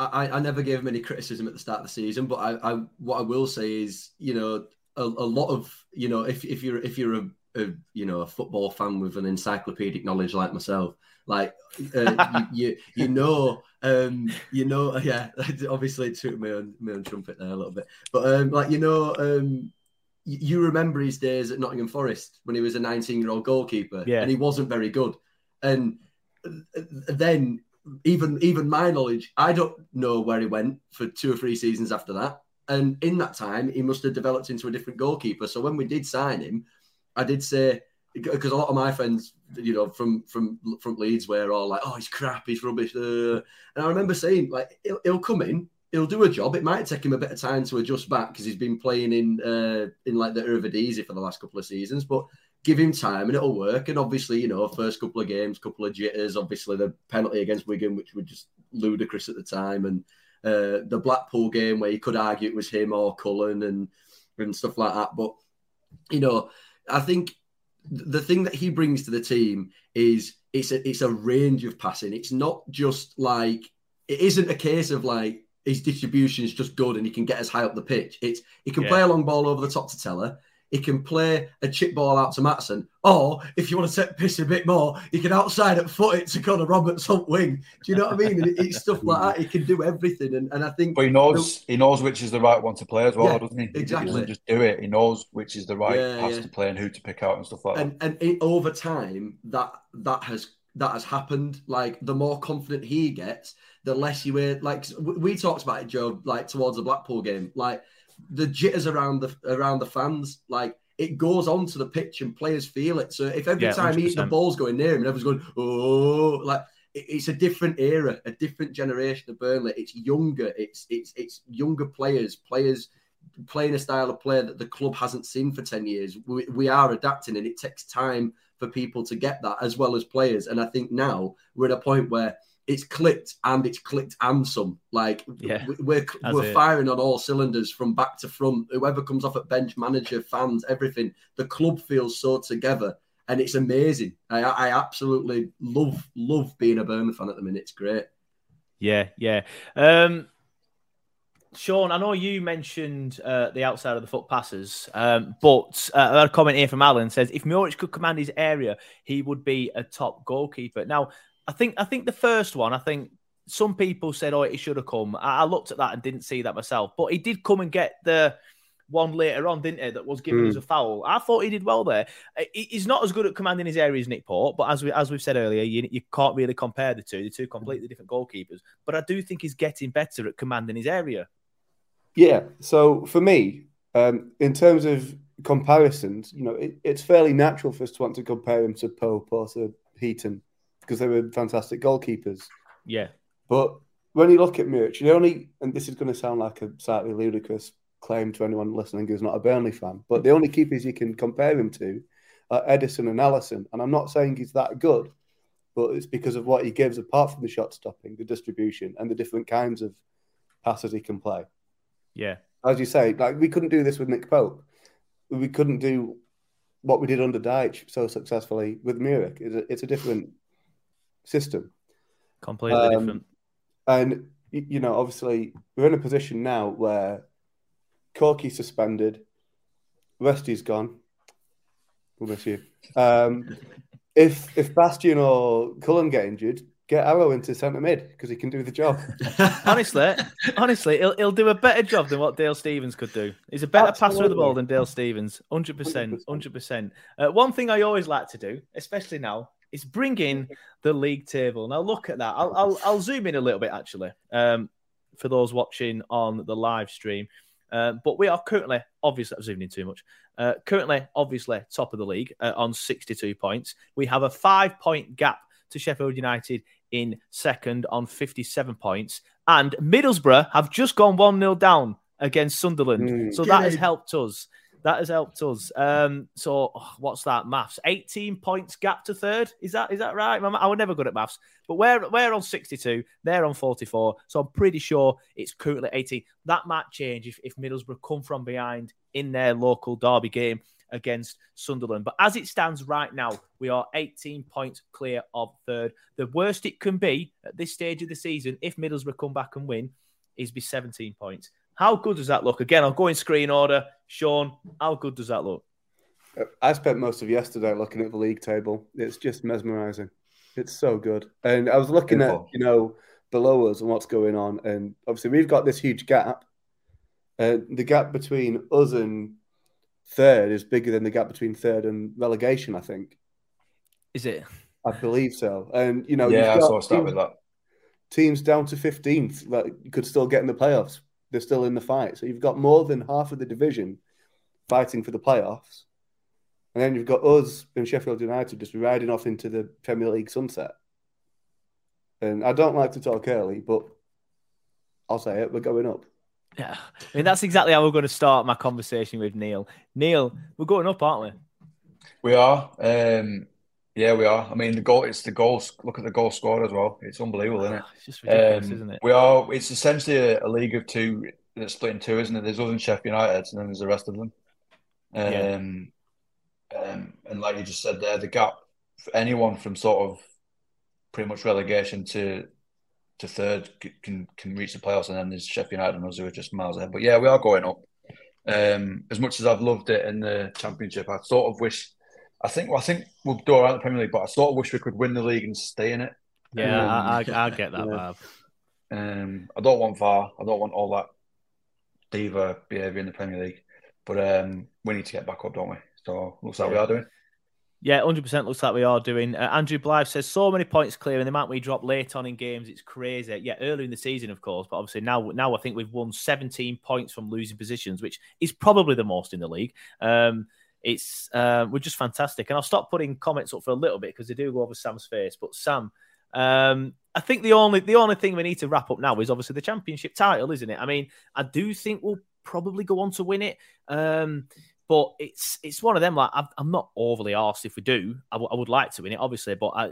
I, I never gave him any criticism at the start of the season, but I, I what I will say is, you know, a, a lot of you know, if, if you're if you're a a you know a football fan with an encyclopedic knowledge like myself, like uh, you, you you know um you know yeah obviously took my own my own trumpet there a little bit, but um like you know um you remember his days at Nottingham Forest when he was a 19 year old goalkeeper Yeah. and he wasn't very good, and uh, then even even my knowledge, I don't know where he went for two or three seasons after that. And in that time, he must have developed into a different goalkeeper. So when we did sign him, I did say because a lot of my friends, you know, from from from Leeds were all like, "Oh, he's crap, he's rubbish," uh. and I remember saying like, he'll, "He'll come in, he'll do a job. It might take him a bit of time to adjust back because he's been playing in uh, in like the Eredivisie for the last couple of seasons, but." Give him time and it'll work. And obviously, you know, first couple of games, couple of jitters. Obviously, the penalty against Wigan, which was just ludicrous at the time, and uh, the Blackpool game where you could argue it was him or Cullen and and stuff like that. But you know, I think the thing that he brings to the team is it's a it's a range of passing. It's not just like it isn't a case of like his distribution is just good and he can get as high up the pitch. It's he can Yeah. play a long ball over the top to Tella. He can play a chip ball out to Maatsen, or if you want to set piss a bit more, he can outside at foot it to Conor Roberts on wing. Do you know what I mean? And it- it's stuff like that. He can do everything, and, and I think But he knows he knows which is the right one to play as well, Yeah, doesn't he? He exactly. doesn't just do it. He knows which is the right Yeah, pass yeah. to play and who to pick out and stuff like that. and and it, over time that that has that has happened like the more confident he gets the less you hear like we we talked about it joe like towards the blackpool game like the jitters around the around the fans like it goes onto the pitch and players feel it so if every Yeah, time he, the ball's going near him and everyone's going oh like it- it's a different era a different generation of burnley it's younger it's it's it's younger players players playing a style of play that the club hasn't seen for 10 years. We, we are adapting and it takes time for people to get that as well as players. And I think now we're at a point where it's clicked and it's clicked and some. Like Yeah, we- we're we're it. firing on all cylinders from back to front. Whoever comes off at bench, manager, fans, everything. The club feels so together. And it's amazing. I, I absolutely love love being a Burnley fan at the minute. It's great. Yeah, yeah. Um, Sean, I know you mentioned uh, the outside of the foot passes, um, but uh, a comment here from Alan says if Muric could command his area, he would be a top goalkeeper. Now, I think I think the first one, I think some people said, "Oh, he should have come." I, I looked at that and didn't see that myself, but he did come and get the one later on, didn't he? That was given Mm. as a foul. I thought he did well there. He- He's not as good at commanding his area as Nick Port, but as we as we've said earlier, you, you can't really compare the two. They're two completely different goalkeepers. But I do think he's getting better at commanding his area. Yeah. So for me, um, in terms of comparisons, you know, it, it's fairly natural for us to want to compare him to Pope or to Heaton because they were fantastic goalkeepers. Yeah, But when you look at Muric, the only, and this is going to sound like a slightly ludicrous claim to anyone listening who's not a Burnley fan, but the only keepers you can compare him to are Ederson and Alisson. And I'm not saying he's that good, but it's because of what he gives apart from the shot stopping, the distribution, and the different kinds of passes he can play. yeah, As you say, like we couldn't do this with Nick Pope. We couldn't do what we did under Dyche so successfully with Muric. It's a, it's a different system. completely Um, different. And you know, obviously, we're in a position now where Corky's suspended, Westy's gone. We'll miss you. Um, if if Bastien or Cullen get injured, get Arrow into centre mid because he can do the job. honestly, honestly, he'll, he'll do a better job than what Dale Stephens could do. He's a better passer of the ball than Dale Stephens. 100%. 100%. 100%. Uh, one thing I always like to do, especially now, is bringing the league table. Now, look at that. I'll, I'll, I'll zoom in a little bit, actually, um, for those watching on the live stream. Uh, but we are currently, obviously, I've zooming in too much. Uh, currently, obviously, top of the league uh, on 62 points. We have a five point gap to Sheffield United in second on 57 points. And Middlesbrough have just gone 1 0 down against Sunderland. Mm. So that has helped us. That has helped us. Um, so oh, what's that maths? 18 points gap to third. Is that is that right? I was never good at maths, but we're we're on 62. They're on 44. So I'm pretty sure it's currently 18. That might change if, if Middlesbrough come from behind in their local derby game against Sunderland. But as it stands right now, we are 18 points clear of third. The worst it can be at this stage of the season, if Middlesbrough come back and win, is be 17 points. How good does that look? Again, I'll go in screen order. Sean, how good does that look? I spent most of yesterday looking at the league table. It's just mesmerizing. It's so good. And I was looking Beautiful. at, you know, below us and what's going on. And obviously, we've got this huge gap. Uh, the gap between us and third is bigger than the gap between third and relegation, I think. Is it? I believe so. And, you know, yeah, I saw a stat teams- with that. teams down to 15th that could still get in the playoffs. They're still in the fight. So you've got more than half of the division fighting for the playoffs. And then you've got us and Sheffield United just riding off into the Premier League sunset. And I don't like to talk early, but I'll say it, we're going up. Yeah. I mean, that's exactly how we're going to start my conversation with Neil. Neil, we're going up, aren't we? We are. Um, yeah, we are. I mean, the goal. It's the goals. Look at the goal scored as well. It's unbelievable, isn't it? It's just ridiculous, Um, isn't it? We are. It's essentially a, a league of two that's split in two, isn't it? There's us and Sheffield United, and then there's the rest of them. Um, Yeah. um, and like you just said there, the gap for anyone from sort of pretty much relegation to to third can can reach the playoffs, and then there's Sheffield United and us who are just miles ahead. But yeah, we are going up. Um, as much as I've loved it in the Championship, I sort of wish. I think. Well, I think we'll do all right in the Premier League, but I sort of wish we could win the league and stay in it. Yeah, Um, I, I, I get that, yeah. Bob. um, I don't want VAR. I don't want all that diva behaviour in the Premier League. But um, we need to get back up, don't we? So looks like we are doing. Yeah, hundred percent looks like we are doing. Uh, Andrew Blythe says so many points clear, and the amount we drop late on in games, it's crazy. Yeah, earlier in the season, of course, but obviously now, now I think we've won seventeen points from losing positions, which is probably the most in the league. Um, it's uh, we're just fantastic, and I'll stop putting comments up for a little bit because they do go over Sam's face. But Sam, um, I think the only the only thing we need to wrap up now is obviously the championship title, isn't it? I mean, I do think we'll probably go on to win it. Um, but it's it's one of them. Like I'm, not overly asked if we do. I, w- I would like to win it, obviously, but I,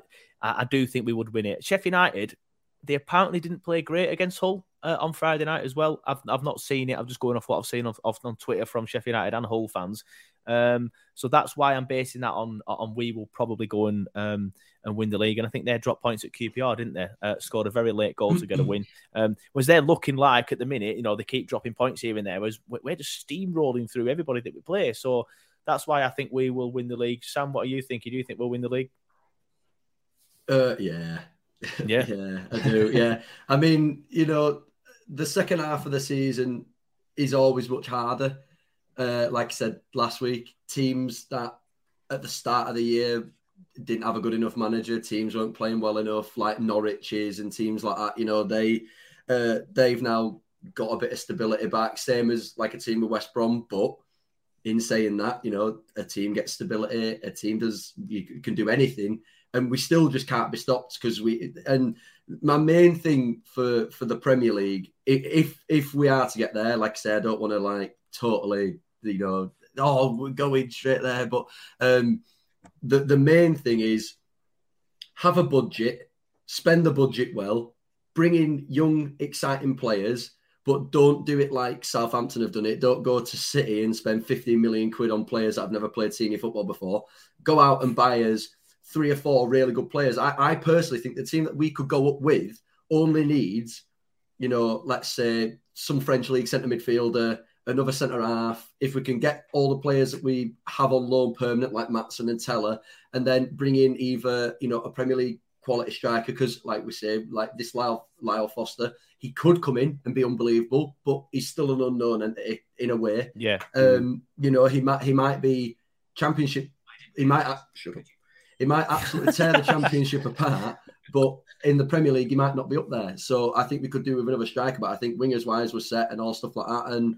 I I do think we would win it. Sheffield United, they apparently didn't play great against Hull uh, on Friday night as well. I've I've not seen it. I'm just going off what I've seen off, off on Twitter from Sheffield United and Hull fans. Um, so that's why I'm basing that on on we will probably go and um and win the league. And I think they dropped points at QPR, didn't they? Uh, scored a very late goal to get a win. Um, was they're looking like at the minute, you know, they keep dropping points here and there. Whereas we- we're just steamrolling through everybody that we play. So that's why I think we will win the league. Sam, what are you thinking? Do you think we'll win the league? Uh, yeah. Yeah. yeah, I do. Yeah. I mean, you know, the second half of the season is always much harder. Uh, like I said last week, teams that at the start of the year didn't have a good enough manager, teams weren't playing well enough, like Norwich's and teams like that, you know, they uh, they've now got a bit of stability back, same as like a team with West Brom, but in saying that, you know, a team gets stability, a team does you can do anything, and we still just can't be stopped because we. And my main thing for for the Premier League, if if we are to get there, like I said, I don't want to like totally, you know, oh we're going straight there, but um, the the main thing is have a budget, spend the budget well, bring in young, exciting players but don't do it like Southampton have done it. Don't go to City and spend 15 million quid on players that have never played senior football before. Go out and buy us three or four really good players. I, I personally think the team that we could go up with only needs, you know, let's say some French league centre midfielder, another centre half. If we can get all the players that we have on loan permanent, like Maatsen and Tella, and then bring in either, you know, a Premier League quality striker, because like we say, like this Lyle, Lyle Foster, he could come in and be unbelievable, but he's still an unknown entity in a way. Yeah. Um, you know, he might he might be championship. He might shut up. He might absolutely tear the championship apart, but in the Premier League, he might not be up there. So I think we could do with another striker. But I think wingers wise was set and all stuff like that. And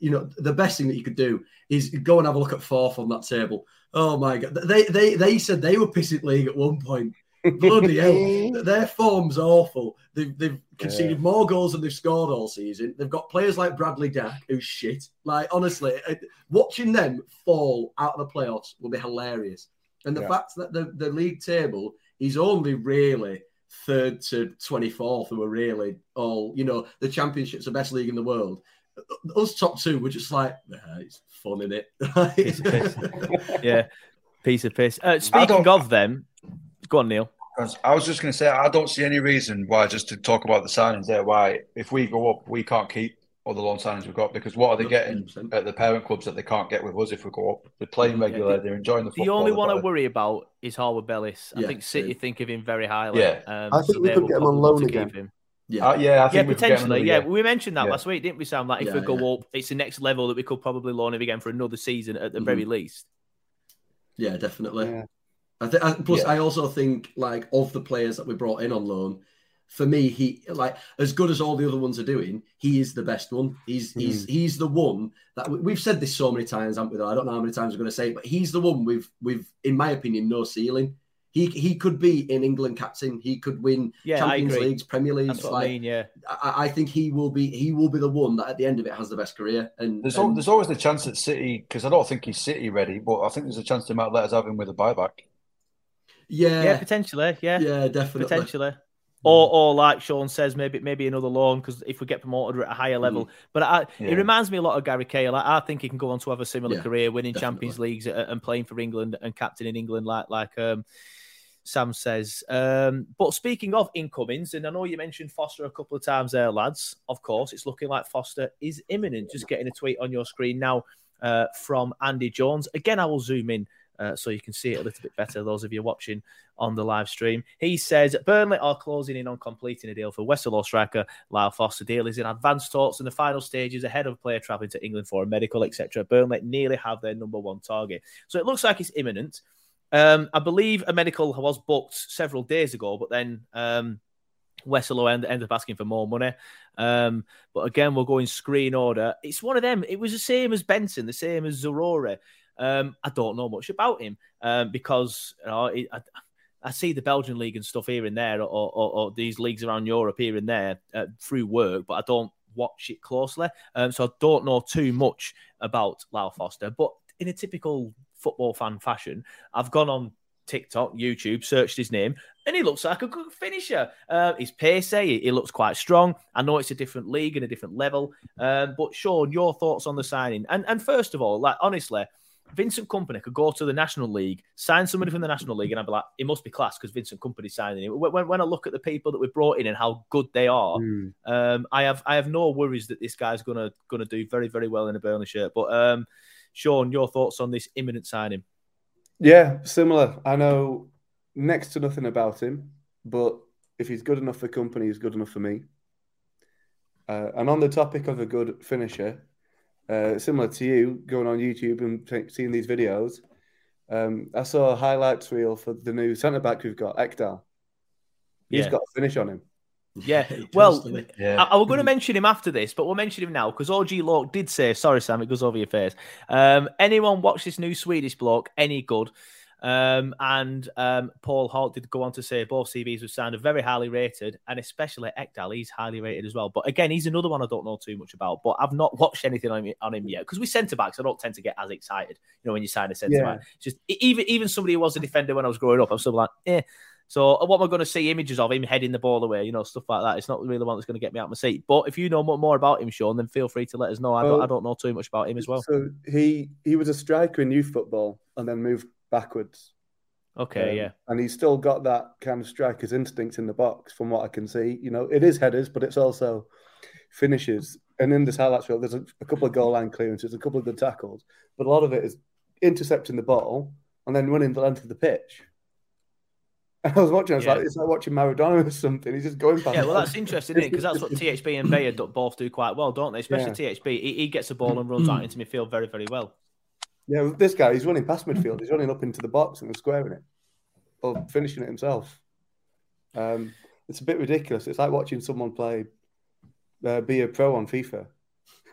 you know, the best thing that you could do is go and have a look at fourth on that table. Oh my god, they they they said they were pissing league at one point. Bloody hell, their form's awful. They've, they've conceded more goals than they've scored all season. They've got players like Bradley Dack, who's shit. Like honestly, uh, watching them fall out of the playoffs will be hilarious. And the Yeah. fact that the, the league table is only really third to 24th, who are really all, you know, the championship's the best league in the world. Us top two were just like, nah, it's fun, in it? Piece of piss. yeah. Piece of piss. Uh, speaking of them, go on, Neil. I was just going to say, I don't see any reason why, just to talk about the signings there, why if we go up, we can't keep all the loan signings we've got because what are they getting 100%. at the parent clubs that they can't get with us if we go up? They're playing regular, they're enjoying the football. The only they're one I worry about is Harwood Bellis. I Yeah, think City same. think of him very highly. Yeah. Um, I think so we could get him on loan again. him. Yeah, Uh, yeah, I think we could get him potentially. another Yeah, year. we mentioned that Yeah. last week, didn't we, Sam? Like if we Yeah, go yeah. up, it's the next level that we could probably loan him again for another season at the Mhm. very least. yeah, definitely. Yeah. I think. I, plus, Yeah. I also think like of the players that we brought in on loan, for me, he like as good as all the other ones are doing. He is the best one. He's he's he's the one that we, we've said this so many times, haven't we? Though I don't know how many times we're going to say it, but he's the one with with, in my opinion, no ceiling. He he could be in England captain. He could win Yeah, Champions agree. Leagues, Premier Leagues. That's what like, I mean. Yeah, I, I think he will be he will be the one that at the end of it has the best career. And There's, and- al- there's always the chance that City, because I don't think he's City ready, but I think there's a chance they might let us have him with a buyback. yeah, yeah, potentially. Yeah, yeah, definitely. potentially. Or, or like Sean says, maybe maybe another loan because if we get promoted at a higher level. But I, Yeah. it reminds me a lot of Gary Cahill. I, I think he can go on to have a similar Yeah, career, winning definitely. Champions Leagues and playing for England and captaining England, like like um, Sam says. Um, but speaking of incomings, and I know you mentioned Foster a couple of times there, lads. Of course, it's looking like Foster is imminent. Just getting a tweet on your screen now uh, from Andy Jones. Again, I will zoom in uh, so you can see it a little bit better. Those of you watching on the live stream, he says Burnley are closing in on completing a deal for Westerlo striker Lyle Foster. Deal is in advanced talks in the final stages ahead of player travelling to England for a medical, etc. Burnley nearly have their number one target, so it looks like it's imminent. Um, I believe a medical was booked several days ago, but then um, Westerlo end, ended up asking for more money. Um, but again, we're going screen order. It's one of them. It was the same as Benson, the same as Zaroury. Um, I don't know much about him um, because you know, it, I, I see the Belgian league and stuff here and there, or, or, or these leagues around Europe here and there uh, through work, but I don't watch it closely. Um, so I don't know too much about Lyle Foster. But in a typical football fan fashion, I've gone on TikTok, YouTube, searched his name, and he looks like a good finisher. Uh, he's pacey, he, he looks quite strong. I know it's a different league and a different level, um, but Sean, your thoughts on the signing? And and first of all, like honestly, Vincent Kompany could go to the National League, sign somebody from the National League, and I'd be like, it must be class because Vincent Kompany's signing him. When, when I look at the people that we brought in and how good they are, Mm. um, I have I have no worries that this guy's gonna gonna do very very well in a Burnley shirt. But um, Sean, your thoughts on this imminent signing? Yeah, similar. I know next to nothing about him, but if he's good enough for Kompany, he's good enough for me. Uh, and on the topic of a good finisher, uh, similar to you, going on YouTube and t- seeing these videos, um, I saw a highlights reel for the new centre back we've got, Ekdal. He's Yeah. got a finish on him. Yeah, well, doesn't he? Yeah. I, I was going to mention him after this, but we'll mention him now because OG Lork did say, sorry, Sam, it goes over your face. Um, anyone watch this new Swedish bloke, any good? Um, and um, Paul Holt did go on to say both CVs were signed are very highly rated, and especially Ekdal, he's highly rated as well. But again, he's another one I don't know too much about, but I've not watched anything on him, on him yet because we centre backs, I don't tend to get as excited, you know, when you sign a centre Yeah. back. It's Just even even somebody who was a defender when I was growing up, I'm still like, eh. So what we're going to see images of him heading the ball away, you know, stuff like that. It's not really the one that's going to get me out of my seat. But if you know more, more about him, Sean, then feel free to let us know. I, don't, I don't know too much about him as well. So he he was a striker in youth football and then moved backwards. Okay, Um, yeah, And he's still got that kind of striker's instincts in the box, from what I can see. You know, it is headers, but it's also finishes. And in this highlights reel, there's a, a couple of goal line clearances, a couple of good tackles, but a lot of it is intercepting the ball and then running the length of the pitch. And I was watching, I was Yeah. like, it's like watching Maradona or something. He's just going past. yeah. Well, that's interesting, isn't it? Because that's what THB and Beyer do- both do quite well, don't they? Especially THB. He, he gets the ball and runs out into midfield very, very well. Yeah, with this guy, he's running past midfield. He's running up into the box and squaring it, or finishing it himself. Um, it's a bit ridiculous. It's like watching someone play, uh, be a pro on FIFA.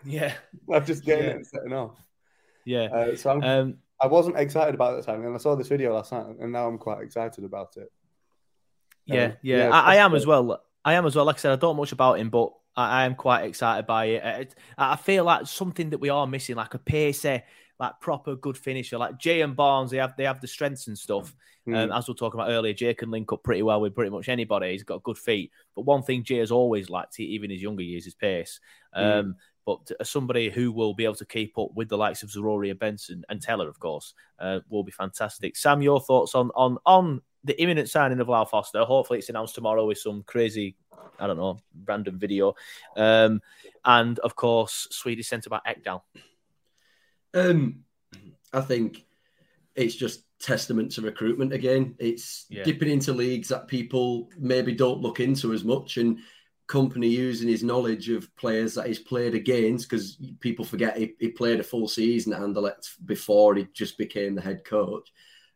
Yeah, I'm just getting Yeah. it and setting off. yeah. Uh, so I'm, Um, I wasn't excited about it at the time, and I saw this video last night, and now I'm quite excited about it. Yeah, Um, yeah, yeah, I, I am good. as well. I am as well. Like I said, I don't much about him, but I, I am quite excited by it. It- I feel like something that we are missing, like a pacey, like proper good finisher, like Jay and Barnes. They have they have the strengths and stuff. Um, Mm. as we're talking about earlier, Jay can link up pretty well with pretty much anybody. He's got good feet. But one thing Jay has always liked, even in his younger years, is pace. Mm. But as somebody who will be able to keep up with the likes of Zaroury and Benson and Tella, of course, uh, will be fantastic. Sam, your thoughts on on on the imminent signing of Lyle Foster. Hopefully, it's announced tomorrow with some crazy, I don't know, random video. Um, and of course, Swedish centre back Ekdal. Um, I think it's just testament to recruitment again. It's Yeah. dipping into leagues that people maybe don't look into as much, and Kompany using his knowledge of players that he's played against because people forget he, he played a full season at Anderlecht before he just became the head coach.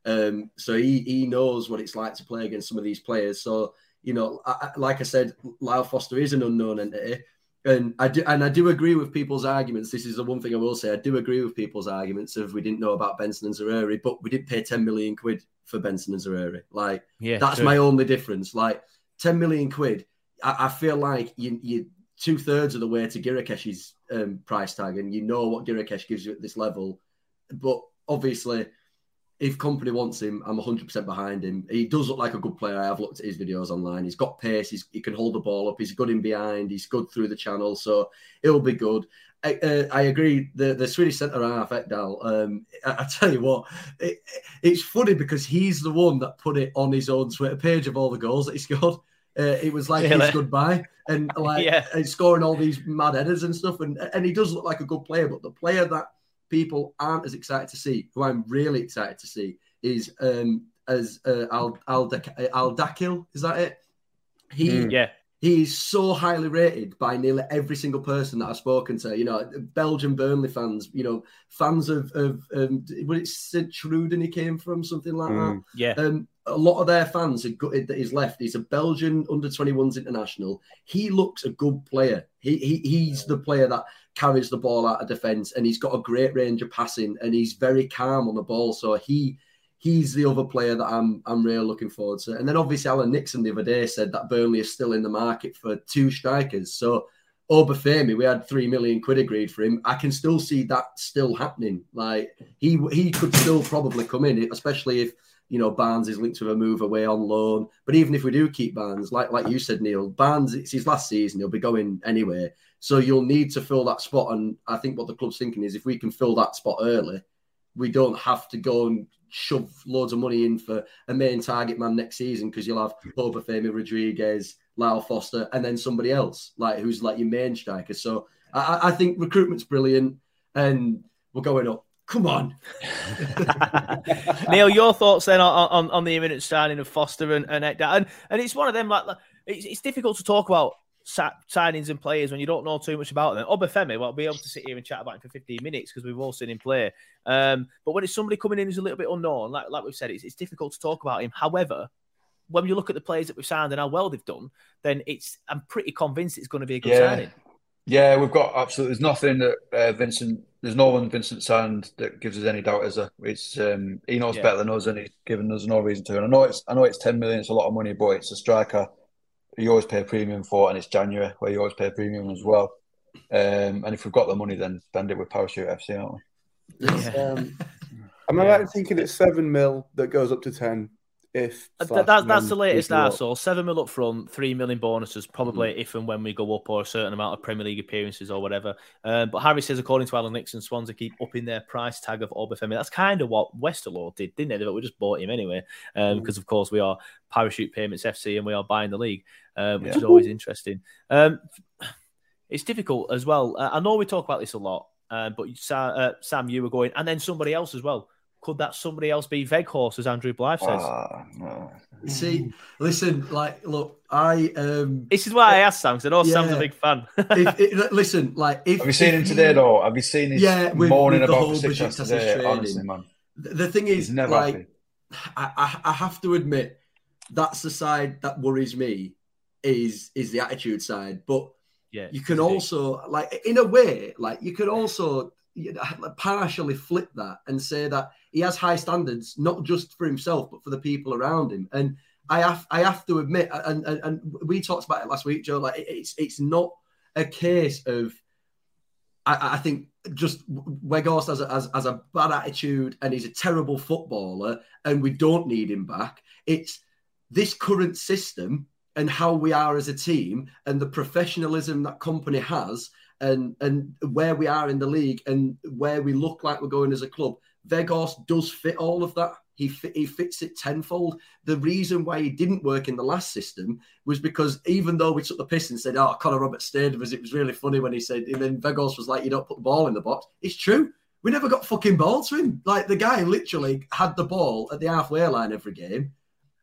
Um, so he he knows what it's like to play against some of these players. So you know, I, like I said, Lyle Foster is an unknown entity. And I do, and I do agree with people's arguments. This is the one thing I will say. I do agree with people's arguments of we didn't know about Benson and Zaroury, but we did pay 10 million quid for Benson and Zaroury. Like, Yeah, that's true. my only difference. Like, 10 million quid, I, I feel like you, you two thirds of the way to Gyökeres's um, price tag, and you know what Gyökeres gives you at this level. But obviously, if Kompany wants him, I'm 100% behind him. He does look like a good player. I have looked at his videos online. He's got pace. He's, he can hold the ball up. He's good in behind. He's good through the channel. So it'll be good. I, uh, I agree. The the Swedish centre half Ekdal. Um, I, I tell you what, it, it's funny because he's the one that put it on his own Twitter page of all the goals that he scored. Uh, it was like Really? his goodbye and like Yeah. and scoring all these mad headers and stuff. And and he does look like a good player, but the player that people aren't as excited to see, who I'm really excited to see, is um as uh, Al Al Al Dakhil. Is that it? He Mm. Yeah, he is so highly rated by nearly every single person that I've spoken to. You know, Belgian Burnley fans. You know, fans of of um, was it St Truiden he came from, something like that. Mm. yeah. Um, a lot of their fans are gutted that he's left. He's a Belgian under 21s international. He looks a good player. He, he he's the player that carries the ball out of defence, and he's got a great range of passing, and he's very calm on the ball. So he he's the other player that I'm I'm really looking forward to. And then obviously Alan Nixon the other day said that Burnley is still in the market for two strikers. So Obafemi, we had three million quid agreed for him. I can still see that still happening. Like he he could still probably come in, especially if you know Barnes is linked to a move away on loan. But even if we do keep Barnes, like like you said, Neil, Barnes it's his last season. He'll be going anyway. So you'll need to fill that spot. And I think what the club's thinking is if we can fill that spot early, we don't have to go and shove loads of money in for a main target man next season because you'll have Obafemi Rodriguez, Lyle Foster, and then somebody else like who's like your main striker. So I, I- think recruitment's brilliant, and we're going up. Come on, Neil, your thoughts then on, on, on the imminent signing of Foster and and, and and it's one of them like it's, it's difficult to talk about signings and players when you don't know too much about them. Obafemi, well, I'll be able to sit here and chat about him for 15 minutes because we've all seen him play. Um, but when it's somebody coming in who's a little bit unknown, like like we've said, it's, it's difficult to talk about him. However, when you look at the players that we've signed and how well they've done, then it's I'm pretty convinced it's going to be a good Yeah. signing. Yeah, we've got absolutely. There's nothing that uh, Vincent. There's no one Vincent signed that gives us any doubt. Is there? It's um, he knows Yeah. better than us, and he's given us no reason to. And I know it's I know it's ten million. It's a lot of money, but it's a striker you always pay a premium for, and it's January where you always pay a premium as well. Um, and if we've got the money, then spend it with Parachute FC, aren't we? Um, am I Yeah. right in thinking it's seven mil that goes up to ten? If Uh, slash that, that's the latest we go I up? Seven mil up front, three million bonuses, probably if and when we go up, or a certain amount of Premier League appearances or whatever. Um, but Harry says, according to Alan Nixon, Swansea keep upping their price tag of Obafemi. That's kind of what Westerlo did, didn't they? But we just bought him anyway, um, because of course we are Parachute Payments FC and we are buying the league, um, which Yeah. is always interesting. Um, it's difficult as well. Uh, I know we talk about this a lot, uh, but Sa- uh, Sam, you were going, and then somebody else as well. Could that somebody else be Weghorst, as Andrew Blythe says? Ah, no. see, listen, like, look, I um, This is why I asked Sam because I know Sam's a Yeah. big fan. if, it, listen, like, if Have you seen if him today, though? Have you seen his Yeah, with- moaning with the about whole Besiktas Besiktas today? training. Honestly, man, The the thing is, never like. I, I, I have to admit that's the side that worries me is is the attitude side. But yeah, you can it's big. also like in a way, like you could also you know, partially flip that and say that he has high standards, not just for himself but for the people around him. And I have I have to admit, and and, and we talked about it last week, Joe. Like it's it's not a case of. I, I think just Weghorst has a, has, has a bad attitude and he's a terrible footballer, and we don't need him back. It's this current system and how we are as a team and the professionalism that Kompany has and and where we are in the league and where we look like we're going as a club. Weghorst does fit all of that. He, fit, he fits it tenfold. The reason why he didn't work in the last system was because even though we took the piss and said, "Oh, Conor Roberts stayed," because it was really funny when he said, and then Weghorst was like, "You don't put the ball in the box." It's true. We never got fucking ball to him. Like the guy literally had the ball at the halfway line every game,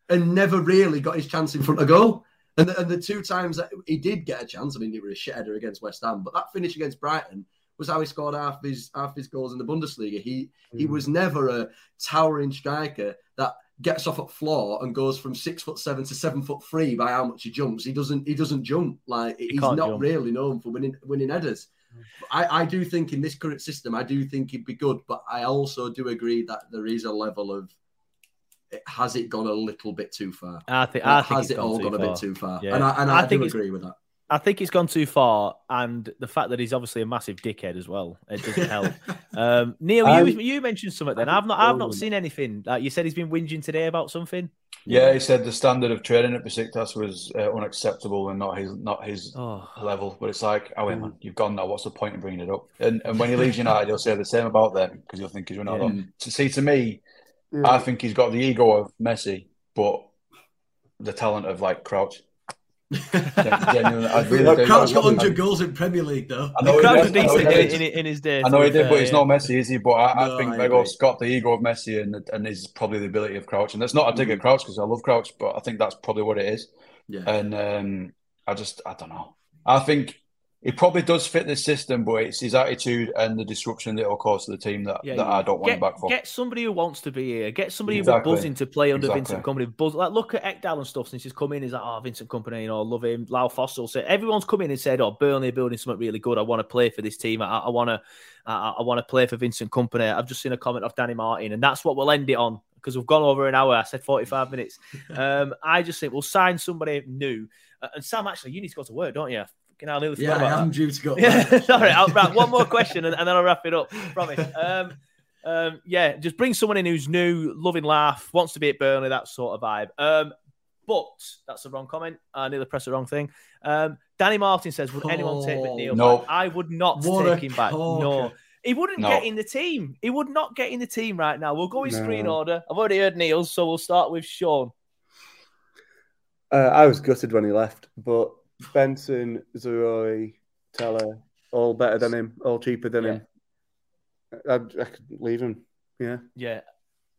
and never really got his chance in front of goal. And the, and the two times that he did get a chance, I mean, he was a shitheader against West Ham, but that finish against Brighton was how he scored half his half his goals in the Bundesliga. He mm. he was never a towering striker that gets off at floor and goes from six foot seven to seven foot three by how much he jumps. He doesn't he doesn't jump like he he's not jump. really known for winning winning headers. I, I do think in this current system, I do think he'd be good, but I also do agree that there is a level of it, has it gone a little bit too far? I think, I think has it all gone far. a bit too far? Yeah. And I, and I, I think do agree with that. I think it's gone too far, and the fact that he's obviously a massive dickhead as well, it doesn't help. um, Neil, um, you, you mentioned something. Then I've not, I've not seen anything. Like you said, he's been whinging today about something. Yeah, he said the standard of training at Besiktas was uh, unacceptable and not his, not his oh. level. But it's like, oh wait, man, you've gone now. What's the point in bringing it up? And and when he leaves United, he'll say the same about them because he'll think he's running yeah. To see, to me, yeah. I think he's got the ego of Messi, but the talent of like Crouch. Genuinely, I really Crouch got 100 goals in Premier League, though. I know Crouch decent in, in, in, his day. I know he did, but he's not Messi, is he? But I, no, I think Weghorst got the ego of Messi and and is probably the ability of Crouch. And that's not a dig at mm. Crouch because I love Crouch, but I think that's probably what it is. Yeah. And um, I just, I don't know. I think he probably does fit the system, but it's his attitude and the disruption that will cause to the team that, yeah, that I don't want get, him back for. Get somebody who wants to be here. Get somebody exactly. who's buzzing to play under exactly. Vincent Kompany. Buzz, like look at Ekdal and stuff since he's come in. He's like, oh, Vincent Kompany, you know, love him. Lyle Foster said everyone's come in and said, oh, Burnley are building something really good. I want to play for this team. I, I want to, I, I want to play for Vincent Kompany. I've just seen a comment of Danny Martin, and that's what we'll end it on because we've gone over an hour. I said 45 minutes. Um, I just think we'll sign somebody new. Uh, and Sam, actually, you need to go to work, don't you? Fucking hell, nearly yeah, I am due to go. Yeah, sorry. I'll wrap one more question and, and, then I'll wrap it up. Promise. Um, um, yeah, just bring someone in who's new, loving laugh, wants to be at Burnley, that sort of vibe. Um, but that's the wrong comment. I nearly pressed the wrong thing. Um, Danny Martin says, "Would oh, anyone take McNeil no. back? I would not what take him back. No." He wouldn't no. get in the team. He would not get in the team right now. We'll go in no. screen order. I've already heard Neil's, so we'll start with Sean. Uh, I was gutted when he left, but Benson, Zaroury, Tella, all better than him, all cheaper than yeah. him. I, I could leave him. Yeah. Yeah.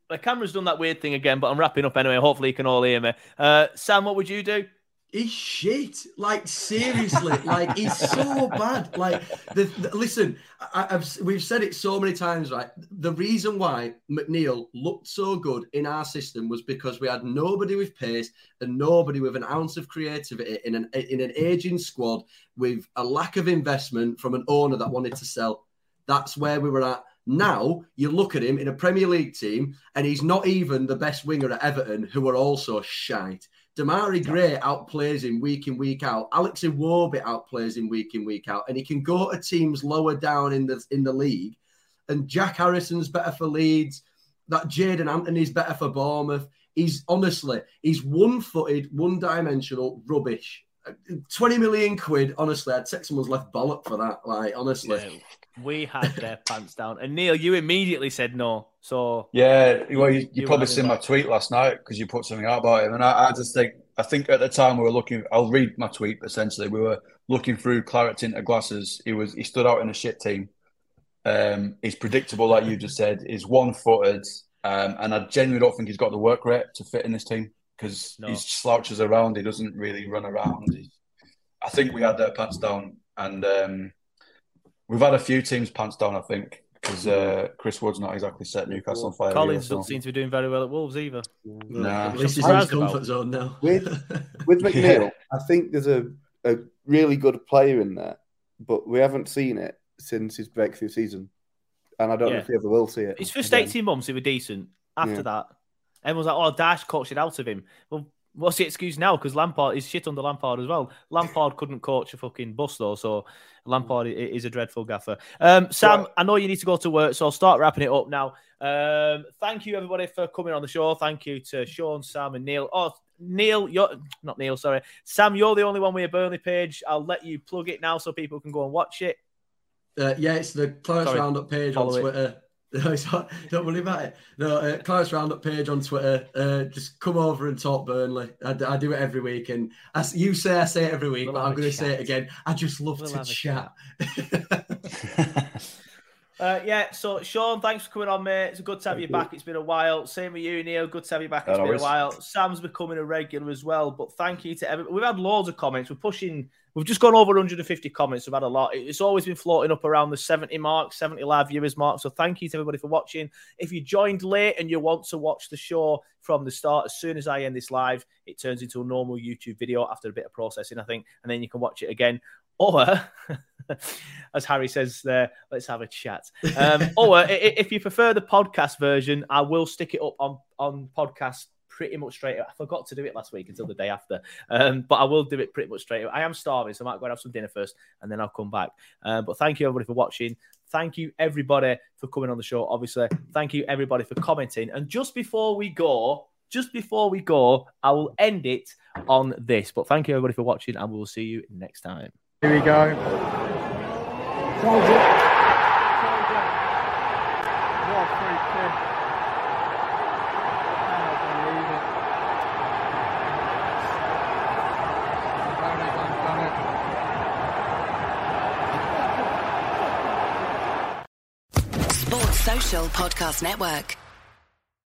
The camera's done that weird thing again, but I'm wrapping up anyway. Hopefully, you can all hear me. Uh, Sam, what would you do? He's shit. Like seriously, like he's so bad. Like the, the listen, I, have we've said it so many times, right? The reason why McNeil looked so good in our system was because we had nobody with pace and nobody with an ounce of creativity in an in an aging squad with a lack of investment from an owner that wanted to sell. That's where we were at. Now you look at him in a Premier League team, and he's not even the best winger at Everton, who are also shite. Demarai Gray outplays him week in, week out. Alex Iwobi outplays him week in, week out. And he can go to teams lower down in the in the league. And Jack Harrison's better for Leeds. That Jaidon Anthony's better for Bournemouth. He's honestly, he's one-footed, one-dimensional rubbish. 20 million quid, honestly, I'd take someone's left bollock for that. Like, honestly. Yeah, we had their pants down. And Neil, you immediately said no. So yeah, well, you, you, you probably seen my tweet last night because you put something out about him, and I, I, just think I think at the time we were looking. I'll read my tweet. Essentially, we were looking through claret tinted glasses. He was he stood out in a shit team. Um, he's predictable, like you just said. He's one footed, um, and I genuinely don't think he's got the work rate to fit in this team because no. he slouches around. He doesn't really run around. He, I think we had their pants down, and um, we've had a few teams pants down. I think because uh, Chris Wood's not exactly set Newcastle on fire. Collins either, so. doesn't seem to be doing very well at Wolves either. Nah, at least he's in his comfort zone now. With with McNeil, yeah. I think there's a, a really good player in there, but we haven't seen it since his breakthrough season, and I don't yeah. know if we ever will see it. His first again. 18 months, he was decent. After yeah. that, everyone's like, "Oh, Dyche coached it out of him." Well, what's the excuse now? Because Lampard is shit under Lampard as well. Lampard couldn't coach a fucking bus though, so Lampard is a dreadful gaffer. Um, Sam, right. I know you need to go to work, so I'll start wrapping it up now. Um, thank you everybody for coming on the show. Thank you to Sean, Sam, and Neil. Oh, Neil, you're not Neil, sorry. Sam, you're the only one with a Burnley page. I'll let you plug it now so people can go and watch it. Uh, yeah, it's the Clarence Roundup page follow on it. No, it's not- don't worry about it. No, uh, Clarence Roundup page on Twitter. Uh, just come over and talk Burnley. I do it every week, and as you say, I say it every week, We'll but I'm going to say it again. I just love We'll to chat. Uh, yeah, so Sean, thanks for coming on, mate. It's good to have you back. It's been a while. Same with you, Neil. Good to have you back. It's been a while. Sam's becoming a regular as well. But thank you to everyone. We've had loads of comments. We're pushing. We've just gone over 150 comments. We've had a lot. It's always been floating up around the 70 mark, 70 live viewers mark. So thank you to everybody for watching. If you joined late and you want to watch the show from the start, as soon as I end this live, it turns into a normal YouTube video after a bit of processing, I think, and then you can watch it again. Or, as Harry says there, let's have a chat. Um, or i- if you prefer the podcast version, I will stick it up on on podcast pretty much straight. I forgot to do it last week until the day after, um, but I will do it pretty much straight. I am starving, so I might go and have some dinner first, and then I'll come back. Um, but thank you everybody for watching. Thank you everybody for coming on the show. Obviously, thank you everybody for commenting. And just before we go, just before we go, I will end it on this. But thank you everybody for watching, and we will see you next time. Here we go. Done it. Sports Social Podcast Network.